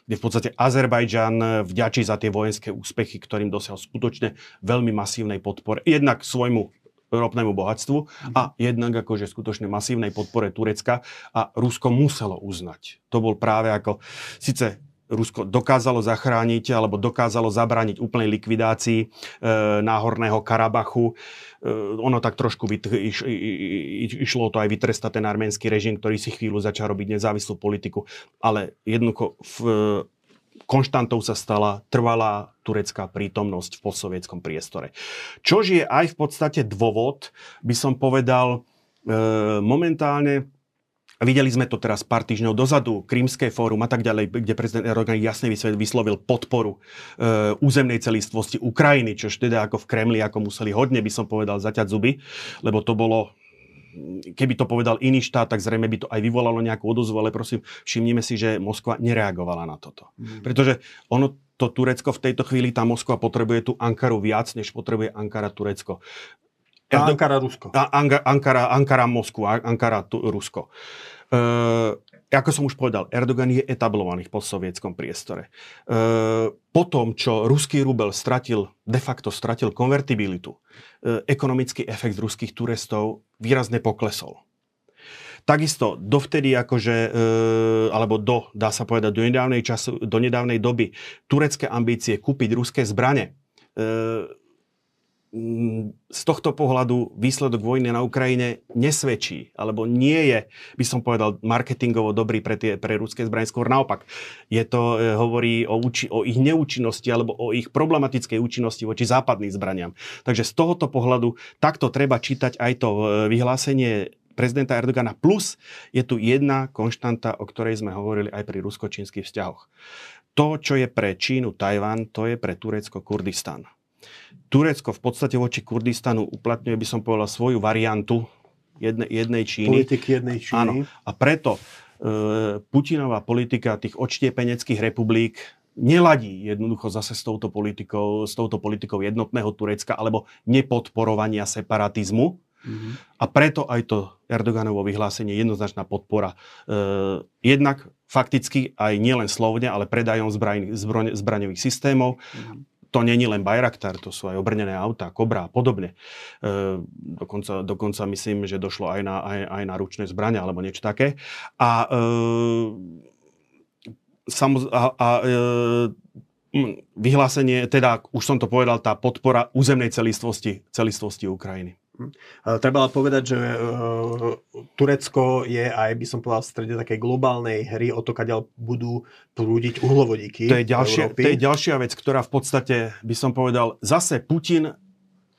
kde v podstate Azerbajdžan vďačí za tie vojenské úspechy, ktorým dosiahol skutočne veľmi masívnej podpore. Jednak svojmu ropnému bohatstvu a jednak akože skutočne masívnej podpore Turecka a Rusko muselo uznať. To bol práve ako, síce Rusko dokázalo zachrániť alebo dokázalo zabrániť úplnej likvidácii e, náhorného Karabachu. E, ono tak trošku vyt, iš, iš, išlo to aj vytrestať ten arménsky režim, ktorý si chvíľu začal robiť nezávislú politiku, ale jednoducho v, konštantou sa stala trvalá turecká prítomnosť v postsovietskom priestore. Čož je aj v podstate dôvod, by som povedal, e, momentálne videli sme to teraz pár týždňov dozadu, Krímske fórum a tak ďalej, kde prezident Erdogan jasne vyslovil podporu e, územnej celistvosti Ukrajiny, čož teda ako v Kremli, ako museli hodne, by som povedal, zaťať zuby, lebo to bolo keby to povedal iný štát, tak zrejme by to aj vyvolalo nejakú odozvu, ale prosím, všimnime si, že Moskva nereagovala na toto. Mm. Pretože ono, to Turecko v tejto chvíli, tá Moskva potrebuje tú Ankaru viac, než potrebuje Ankara Turecko. Erdo... Ankara Rusko. Ankara, Ankara Moskva, Ankara tu, Rusko. Uh, ako som už povedal, Erdogan je etablovaný v postsovietskom priestore. Uh, po tom, čo ruský rubel stratil, de facto stratil konvertibilitu, uh, ekonomický efekt ruských turistov výrazne poklesol. Takisto dovtedy, akože, e, alebo do, dá sa povedať, do nedávnej, času, do nedávnej doby, turecké ambície kúpiť ruské zbrane e, z tohto pohľadu výsledok vojny na Ukrajine nesvedčí, alebo nie je, by som povedal, marketingovo dobrý pre, tie, pre ruské zbranie. Skôr naopak, je to, e, hovorí o, uči, o ich neúčinnosti alebo o ich problematickej účinnosti voči západným zbraniam. Takže z tohoto pohľadu takto treba čítať aj to e, vyhlásenie prezidenta Erdogana. Plus je tu jedna konštanta, o ktorej sme hovorili aj pri rusko-čínskych vzťahoch. To, čo je pre Čínu Tajvan, to je pre Turecko Kurdistan. Turecko v podstate voči Kurdistanu uplatňuje, by som povedal, svoju variantu jedne, jednej Číny. Politiky jednej Číny. Áno. A preto e, Putinová politika tých odštiepeneckých republik neladí jednoducho zase s touto politikou, s touto politikou jednotného Turecka alebo nepodporovania separatizmu. Mm-hmm. A preto aj to Erdoganovo vyhlásenie je jednoznačná podpora. E, jednak fakticky aj nielen slovne, ale predajom zbraň, zbraň, zbraňových systémov. Mm-hmm to není len Bayraktar, to sú aj obrnené autá, Kobra a podobne. E, dokonca, dokonca myslím, že došlo aj na, aj, aj na ručné zbrania alebo niečo také. A, e, samoz, a, a e, vyhlásenie, teda už som to povedal, tá podpora územnej celistvosti, celistvosti Ukrajiny. Hm. Treba ale povedať, že uh, Turecko je aj, by som povedal, v strede takej globálnej hry o to, kadiaľ budú prúdiť uhlovodíky. To je, ďalšia, to je ďalšia vec, ktorá v podstate, by som povedal, zase Putin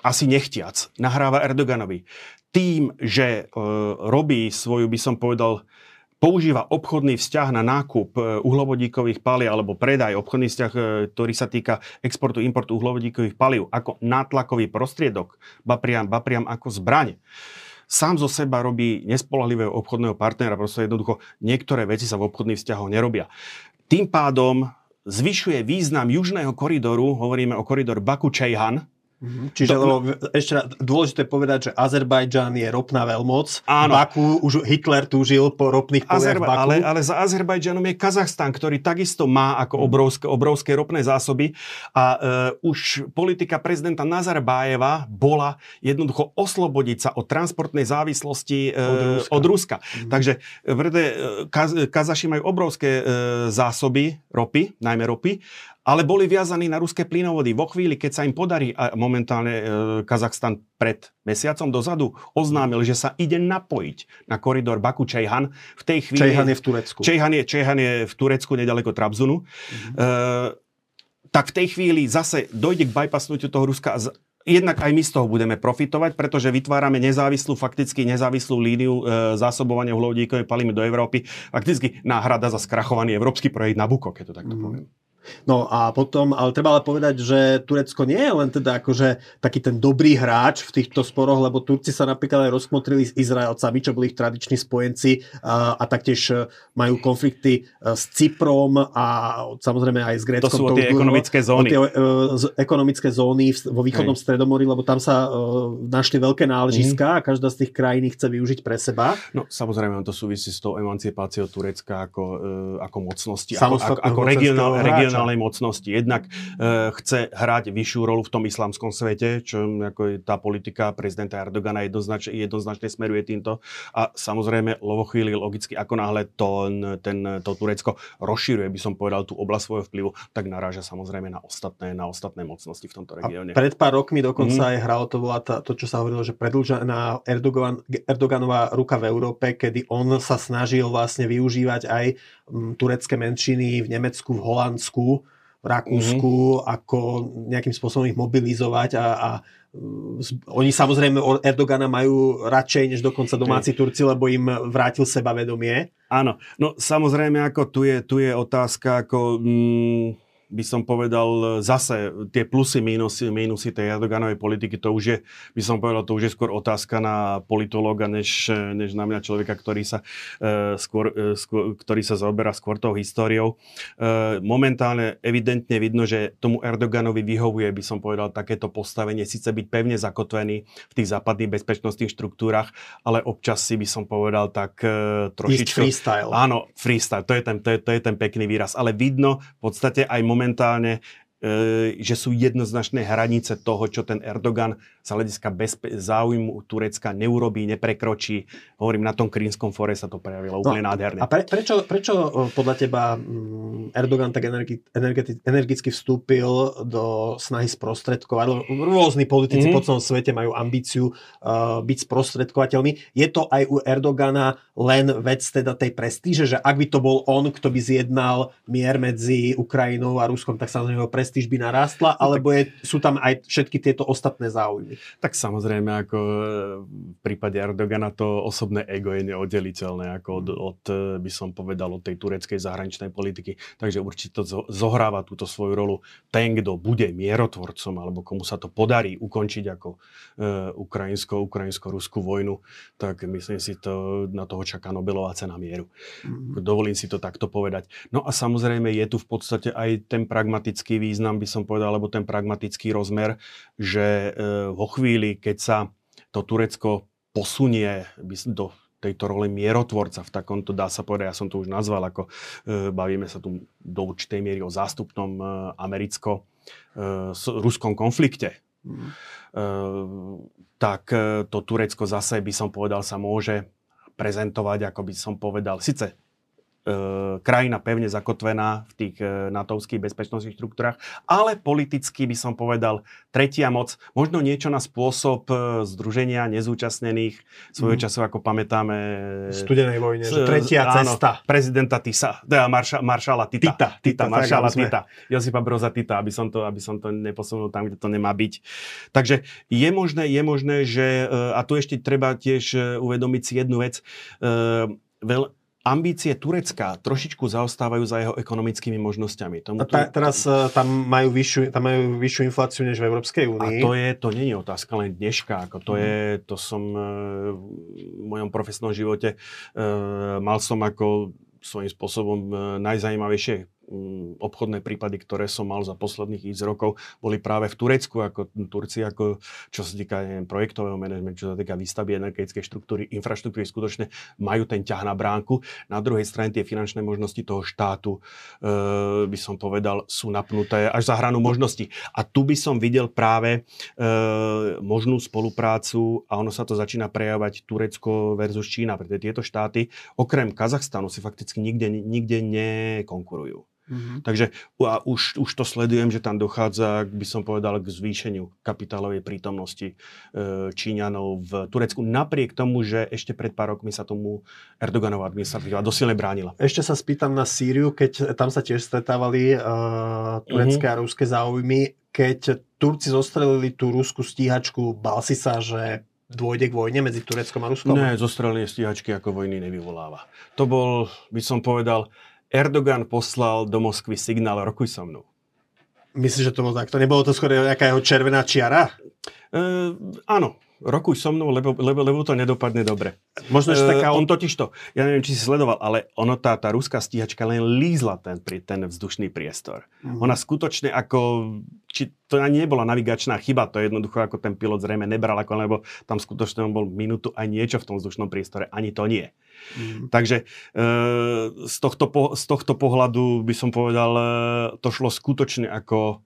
asi nechtiac nahráva Erdoganovi. Tým, že uh, robí svoju, by som povedal, používa obchodný vzťah na nákup e, uhlovodíkových palív alebo predaj, obchodný vzťah, e, ktorý sa týka exportu, importu uhlovodíkových palív ako nátlakový prostriedok, ba priam, ba priam ako zbraň, sám zo seba robí nespolahlivého obchodného partnera, proste jednoducho niektoré veci sa v obchodných vzťahoch nerobia. Tým pádom zvyšuje význam južného koridoru, hovoríme o koridor Baku-Čejhan. Čiže to, lebo ešte dôležité povedať, že Azerbajdžan je ropná veľmoc. Áno. Baku už Hitler túžil po ropných Azerba- Baku. Ale, ale za Azerbajdžanom je Kazachstan, ktorý takisto má ako mhm. obrovské, obrovské ropné zásoby a e, už politika prezidenta Nazarbájeva bola jednoducho oslobodiť sa od transportnej závislosti e, od Ruska. Od Ruska. Mm-hmm. Takže vrde, e, Kaz, Kazaši majú obrovské e, zásoby ropy, najmä ropy ale boli viazaní na ruské plynovody. Vo chvíli, keď sa im podarí, a momentálne e, Kazachstan pred mesiacom dozadu oznámil, že sa ide napojiť na koridor Baku-Čejhan. V tej chvíli... Čejhan je v Turecku. Čejhan je, Čejhan je v Turecku, nedaleko Trabzunu. Mm-hmm. E, tak v tej chvíli zase dojde k bypassnutiu toho Ruska a jednak aj my z toho budeme profitovať, pretože vytvárame nezávislú, fakticky nezávislú líniu e, zásobovania uhlovodíkovej palými do Európy. Fakticky náhrada za skrachovaný európsky projekt Nabucco, keď to takto mm. poviem. No a potom, ale treba ale povedať, že Turecko nie je len teda akože taký ten dobrý hráč v týchto sporoch, lebo Turci sa napríklad aj rozmotrili s Izraelcami, čo boli ich tradiční spojenci a, a taktiež e, majú konflikty e, s Cyprom a samozrejme aj s Gréckom. To sú tie ekonomické zóny. Tie, uh, ekonomické zóny vo východnom Hej. stredomori, lebo tam sa uh, našli veľké náležiská mm. a každá z tých krajín chce využiť pre seba. No samozrejme, to súvisí s tou emancipáciou Turecka ako, uh, ako mocnosti, ako, ako, ako regionál, regionál regionálnej mocnosti. Jednak e, chce hrať vyššiu rolu v tom islamskom svete, čo ako je tá politika prezidenta Erdogana jednoznačne, jednoznačne smeruje týmto. A samozrejme, vo chvíli logicky, ako náhle to, ten, to Turecko rozširuje, by som povedal, tú oblasť svojho vplyvu, tak naráža samozrejme na ostatné, na ostatné mocnosti v tomto regióne. Pred pár rokmi dokonca mm. aj hralo to bola tá, to, čo sa hovorilo, že predlžená Erdogan, Erdoganová ruka v Európe, kedy on sa snažil vlastne využívať aj turecké menšiny v Nemecku, v Holandsku, v Rakúsku, mm-hmm. ako nejakým spôsobom ich mobilizovať a, a oni samozrejme Erdogana majú radšej než dokonca domáci Turci, lebo im vrátil sebavedomie. Áno, no samozrejme ako tu je, tu je otázka ako... Mm, by som povedal, zase tie plusy, mínusy, mínusy tej Erdoganovej politiky, to už je, by som povedal, to už je skôr otázka na politológa, než, než na mňa človeka, ktorý sa, uh, skôr, uh, skôr, ktorý sa zaoberá skôr tou históriou. Uh, momentálne evidentne vidno, že tomu Erdoganovi vyhovuje, by som povedal, takéto postavenie, síce byť pevne zakotvený v tých západných bezpečnostných štruktúrach, ale občas si by som povedal tak trošičku... freestyle. Áno, freestyle, to je, ten, to, je, to je ten pekný výraz. Ale vidno v podstate aj moment momentálne E, že sú jednoznačné hranice toho, čo ten Erdogan z hľadiska bezpe- záujmu Turecka neurobí, neprekročí. Hovorím, na tom Krínskom fore sa to prejavilo no, úplne nádherne. A pre, prečo, prečo e, podľa teba Erdogan tak energi- energeti- energicky vstúpil do snahy sprostredkovať? Rôzni politici mm-hmm. po celom svete majú ambíciu uh, byť sprostredkovateľmi. Je to aj u Erdogana len vec teda tej prestíže, že ak by to bol on, kto by zjednal mier medzi Ukrajinou a Ruskom, tak samozrejme ho prestíž prestíž by narástla, alebo je, sú tam aj všetky tieto ostatné záujmy? Tak samozrejme, ako e, v prípade Erdogana to osobné ego je neoddeliteľné ako od, od, e, by som povedal, od tej tureckej zahraničnej politiky. Takže určite zohráva túto svoju rolu. Ten, kto bude mierotvorcom, alebo komu sa to podarí ukončiť ako uh, ukrajinsko, ukrajinsko-ruskú vojnu, tak myslím si, to na toho čaká Nobelová cena mieru. Mm-hmm. Dovolím si to takto povedať. No a samozrejme je tu v podstate aj ten pragmatický význam význam, by som povedal, alebo ten pragmatický rozmer, že e, vo chvíli, keď sa to Turecko posunie do tejto role mierotvorca v takomto, dá sa povedať, ja som to už nazval, ako e, bavíme sa tu do určitej miery o zástupnom e, americko-ruskom konflikte, mm. tak to Turecko zase by som povedal sa môže prezentovať, ako by som povedal, síce E, krajina pevne zakotvená v tých e, natovských bezpečnostných štruktúrach, ale politicky by som povedal tretia moc, možno niečo na spôsob e, združenia nezúčastnených svojho mm. času, ako pamätáme... Studenej vojne, že tretia áno, cesta. prezidenta Tisa, teda marša, maršala Tita. Tita, Tita, Tita maršala tak, Tita. Josipa Broza Tita, aby som, to, aby som to neposunul tam, kde to nemá byť. Takže je možné, je možné, že... A tu ešte treba tiež uvedomiť si jednu vec. Veľ, ambície Turecka trošičku zaostávajú za jeho ekonomickými možnosťami. Tomu ta, teraz uh, tam, majú vyššiu, tam majú vyššiu infláciu než v Európskej únii. A to je, to nie je otázka len dneška. Ako to, mm. je, to som uh, v mojom profesnom živote uh, mal som ako svojím spôsobom najzajímavejšie obchodné prípady, ktoré som mal za posledných x rokov, boli práve v Turecku, ako Turci, ako čo sa týka neviem, projektového manažmentu, čo sa týka výstavby energetickej štruktúry, infraštruktúry, skutočne majú ten ťah na bránku. Na druhej strane tie finančné možnosti toho štátu, e, by som povedal, sú napnuté až za hranu možností. A tu by som videl práve e, možnú spoluprácu a ono sa to začína prejavovať Turecko versus Čína, pretože tieto štáty okrem Kazachstanu si fakticky nikde, nikde nekonkurujú. Mm-hmm. Takže a už, už to sledujem, že tam dochádza, by som povedal, k zvýšeniu kapitálovej prítomnosti e, Číňanov v Turecku, napriek tomu, že ešte pred pár rokmi sa tomu Erdoganová administratíva dosilne bránila. Ešte sa spýtam na Sýriu, keď tam sa tiež stretávali uh, turecké mm-hmm. a ruské záujmy. Keď Turci zostrelili tú ruskú stíhačku, bal si sa, že dôjde k vojne medzi Tureckom a Ruskom? Ne, zostrelenie stíhačky ako vojny nevyvoláva. To bol, by som povedal, Erdogan poslal do Moskvy signál rokuj so mnou. Myslíš, že to bolo takto? Nebolo to skôr nejaká jeho červená čiara? Uh, áno, rokuj so mnou, lebo, lebo, lebo to nedopadne dobre. Možno, že taká... Uh, on totiž to, ja neviem, či si sledoval, ale ono, tá, tá ruská stíhačka len lízla ten, ten vzdušný priestor. Mm. Ona skutočne ako, či to ani nebola navigačná chyba, to jednoducho ako ten pilot zrejme nebral, ako, lebo tam skutočne on bol minútu aj niečo v tom vzdušnom priestore, ani to nie. Mm. Takže e, z, tohto po, z tohto pohľadu by som povedal, e, to šlo skutočne ako...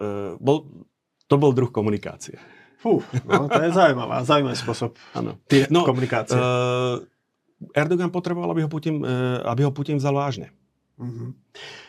E, bol, to bol druh komunikácie. Fú, no, to je zaujímavá, zaujímavý spôsob ano. no, komunikácie. E, Erdogan potreboval, aby ho Putin, e, aby ho Putin vzal vážne. Uh-huh.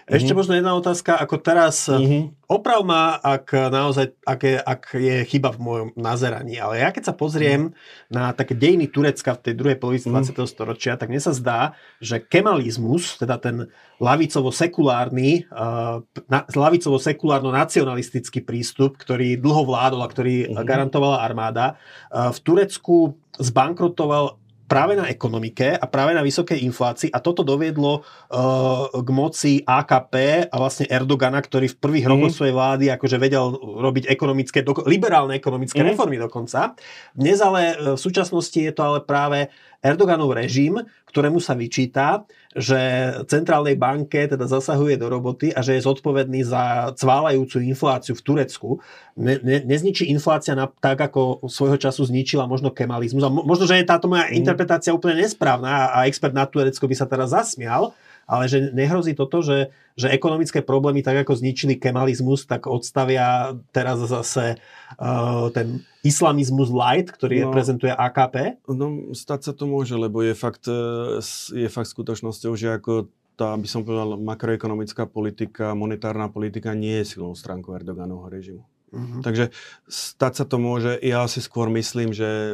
Ešte uh-huh. možno jedna otázka, ako teraz, uh-huh. oprav ma, ak naozaj, ak je, ak je chyba v mojom nazeraní, ale ja keď sa pozriem uh-huh. na také dejiny Turecka v tej druhej polovici uh-huh. 20. storočia, tak mne sa zdá, že kemalizmus, teda ten lavicovo-sekulárny, uh, na, lavicovo-sekulárno-nacionalistický prístup, ktorý dlho vládol a ktorý uh-huh. garantovala armáda, uh, v Turecku zbankrotoval práve na ekonomike a práve na vysokej inflácii a toto doviedlo uh, k moci AKP a vlastne Erdogana, ktorý v prvých mm. rokoch svojej vlády akože vedel robiť ekonomické, liberálne ekonomické mm. reformy dokonca. Dnes ale v súčasnosti je to ale práve Erdoganov režim, ktorému sa vyčíta, že centrálnej banke teda zasahuje do roboty a že je zodpovedný za cválajúcu infláciu v Turecku. Ne, ne, nezničí inflácia na, tak, ako svojho času zničila možno kemalizmus. A možno, že je táto moja mm. interpretácia úplne nesprávna a expert na Turecko by sa teraz zasmial, ale že nehrozí toto, že, že ekonomické problémy, tak ako zničili kemalizmus, tak odstavia teraz zase uh, ten islamizmus light, ktorý no, reprezentuje AKP? No, stať sa to môže, lebo je fakt, e, je fakt skutočnosťou, že ako tá, by som povedal, makroekonomická politika, monetárna politika nie je silnou stránkou Erdoganovho režimu. Uh-huh. Takže stať sa to môže, ja si skôr myslím, že e,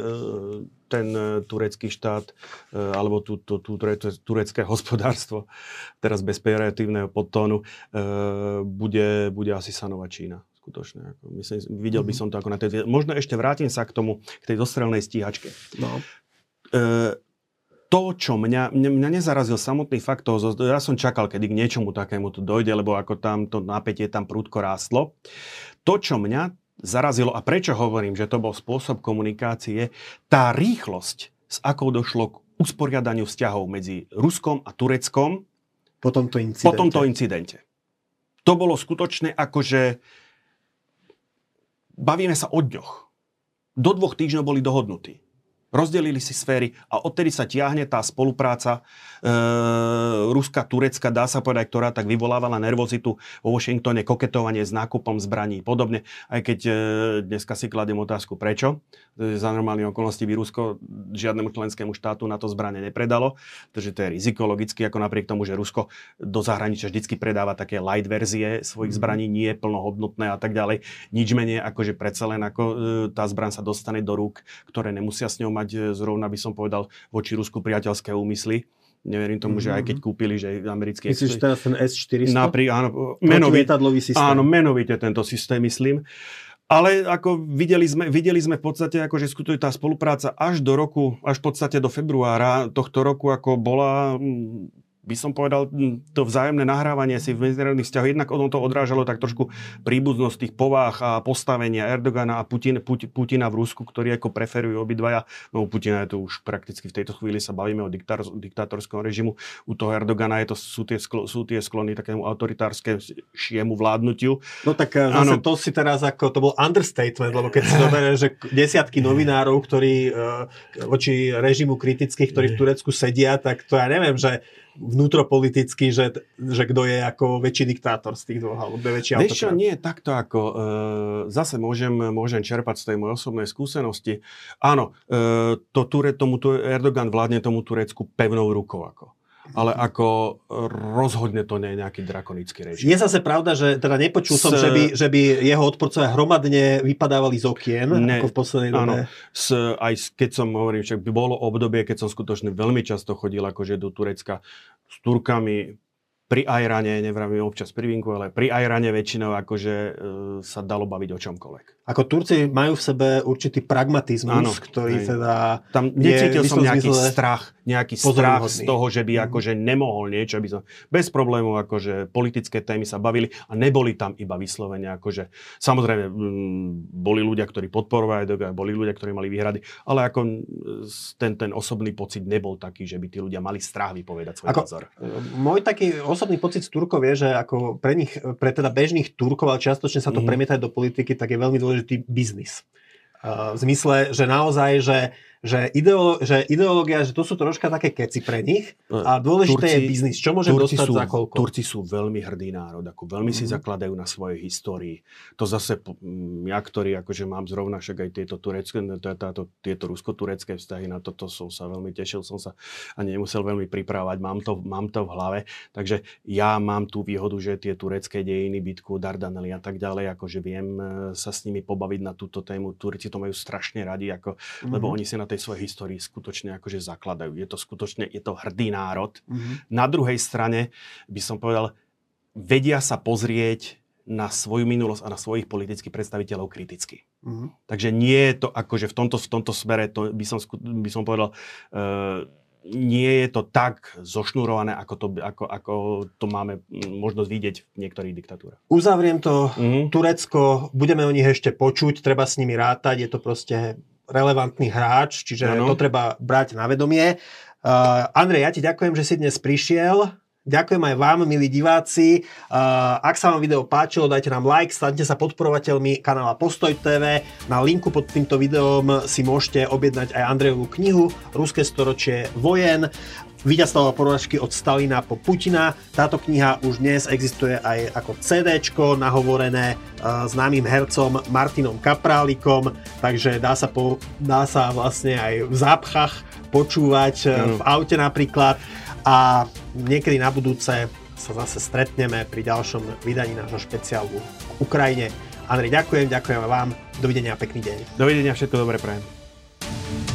ten e, turecký štát alebo tú, tú, tú, turecké hospodárstvo, teraz bez pejoratívneho podtónu, bude, bude asi sanovať Čína skutočne. Ako myslím, videl by mhm. som to ako na tej... Možno ešte vrátim sa k tomu, k tej dostrelnej stíhačke. No. E, to, čo mňa, mňa, mňa nezarazil samotný fakt toho, ja som čakal, kedy k niečomu takému tu dojde, lebo ako tam to napätie tam prúdko rástlo. To, čo mňa zarazilo a prečo hovorím, že to bol spôsob komunikácie, tá rýchlosť, s akou došlo k usporiadaniu vzťahov medzi Ruskom a Tureckom po tomto incidente. Po tomto incidente. To bolo skutočne akože bavíme sa o dňoch. Do dvoch týždňov boli dohodnutí. Rozdelili si sféry a odtedy sa tiahne tá spolupráca e, Ruska-Turecka, dá sa povedať, ktorá tak vyvolávala nervozitu vo Washingtone, koketovanie s nákupom zbraní podobne. Aj keď e, dneska si kladiem otázku, prečo. E, za normálne okolnosti by Rusko žiadnemu členskému štátu na to zbranie nepredalo. Takže to je riziko logicky, ako napriek tomu, že Rusko do zahraničia vždy predáva také light verzie svojich mm. zbraní, nie plnohodnotné a tak ďalej. Nič menej, ako že predsa len ako e, tá zbraň sa dostane do rúk, ktoré nemusia s ňou mať e, zrovna, by som povedal, voči Rusku priateľské úmysly. Neverím tomu, mm-hmm. že aj keď mhm. kúpili, že americký... Myslíš teraz ten S-400? Napri, áno, menovite, áno, menovite tento systém, myslím. Ale ako videli sme, videli sme v podstate, ako, že skutočne tá spolupráca až do roku, až v podstate do februára tohto roku, ako bola by som povedal, to vzájomné nahrávanie si v medzinárodných vzťahoch, jednak ono to odrážalo tak trošku príbuznosť tých povách a postavenia Erdogana a Putin, Put, Putina v Rusku, ktorí ako preferujú obidvaja. No Putina je to už prakticky v tejto chvíli sa bavíme o diktar, diktátorskom režimu. U toho Erdogana je to, sú, tie sklo, sú tie sklony takému autoritárskému vládnutiu. No tak eh, zase ano. to si teraz ako, to bol understatement, lebo keď si zoberie, že desiatky novinárov, ktorí uh, voči režimu kritických, ktorí v Turecku sedia, tak to ja neviem, že vnútropoliticky, že, že kto je ako väčší diktátor z tých dvoch, alebo väčší Vieš čo, nie, takto ako, e, zase môžem, môžem čerpať z tej mojej osobnej skúsenosti. Áno, e, to Ture, tomu Erdogan vládne tomu Turecku pevnou rukou. Ako ale ako rozhodne to nie je nejaký drakonický režim. Je zase pravda, že teda nepočul s... som, že by, že by jeho odporcovia hromadne vypadávali z okien, ne, ako v poslednej dobe. Áno, s, aj keď som hovorím, však by bolo obdobie, keď som skutočne veľmi často chodil akože do Turecka s Turkami, pri Ajrane, nevravím občas pri Vinku, ale pri Ajrane väčšinou akože e, sa dalo baviť o čomkoľvek. Ako Turci majú v sebe určitý pragmatizmus, Áno, ktorý hej. teda... Tam necítil som nejaký zmysle strach, nejaký strach z toho, že by mm. akože nemohol niečo, by som bez problémov akože politické témy sa bavili a neboli tam iba vyslovene akože... Samozrejme, m, boli ľudia, ktorí podporovali, boli ľudia, ktorí mali výhrady, ale ako ten, ten osobný pocit nebol taký, že by tí ľudia mali strach vypovedať svoj ako, názor. Môj taký osobný pocit z Turkov je, že ako pre nich, pre teda bežných Turkov, ale čiastočne sa to mm. premieta do politiky, tak je veľmi dôležitý biznis. Uh, v zmysle, že naozaj, že že, ideolo, že ideológia, že to sú troška také keci pre nich a dôležité Turci, je biznis. Čo môže dostať sú, za koľko? Turci sú veľmi hrdý národ, ako veľmi mm-hmm. si mhm. zakladajú na svojej histórii. To zase, ja, ktorý akože mám zrovna však aj tieto, turecké, táto, tieto rusko-turecké vzťahy, na toto som sa veľmi tešil, som sa ani nemusel veľmi pripravovať, mám to, mám to v hlave. Takže ja mám tú výhodu, že tie turecké dejiny, bitku, Dardanely a tak ďalej, akože viem e, sa s nimi pobaviť na túto tému. Turci to majú strašne radi, ako, mm-hmm. lebo oni si na tej svojej histórii skutočne akože zakladajú. Je to skutočne, je to hrdý národ. Mm-hmm. Na druhej strane by som povedal, vedia sa pozrieť na svoju minulosť a na svojich politických predstaviteľov kriticky. Mm-hmm. Takže nie je to akože v tomto, v tomto smere, to by som, by som povedal, uh, nie je to tak zošnurované, ako to, ako, ako to máme možnosť vidieť v niektorých diktatúrach. Uzavriem to. Mm-hmm. Turecko, budeme o nich ešte počuť, treba s nimi rátať, je to proste relevantný hráč, čiže ano. to treba brať na vedomie. Uh, Andrej, ja ti ďakujem, že si dnes prišiel. Ďakujem aj vám, milí diváci. Uh, ak sa vám video páčilo, dajte nám like, staňte sa podporovateľmi kanála Postoj TV. Na linku pod týmto videom si môžete objednať aj Andrejovú knihu Ruské storočie vojen. Víťazstvo porážky od Stalina po Putina. Táto kniha už dnes existuje aj ako CD, nahovorené uh, známym hercom Martinom Kaprálikom, takže dá sa, po, dá sa vlastne aj v zápchách počúvať uh, v aute napríklad a niekedy na budúce sa zase stretneme pri ďalšom vydaní nášho špeciálu v Ukrajine. Andrej, ďakujem, ďakujem vám. Dovidenia a pekný deň. Dovidenia, všetko dobré prajem.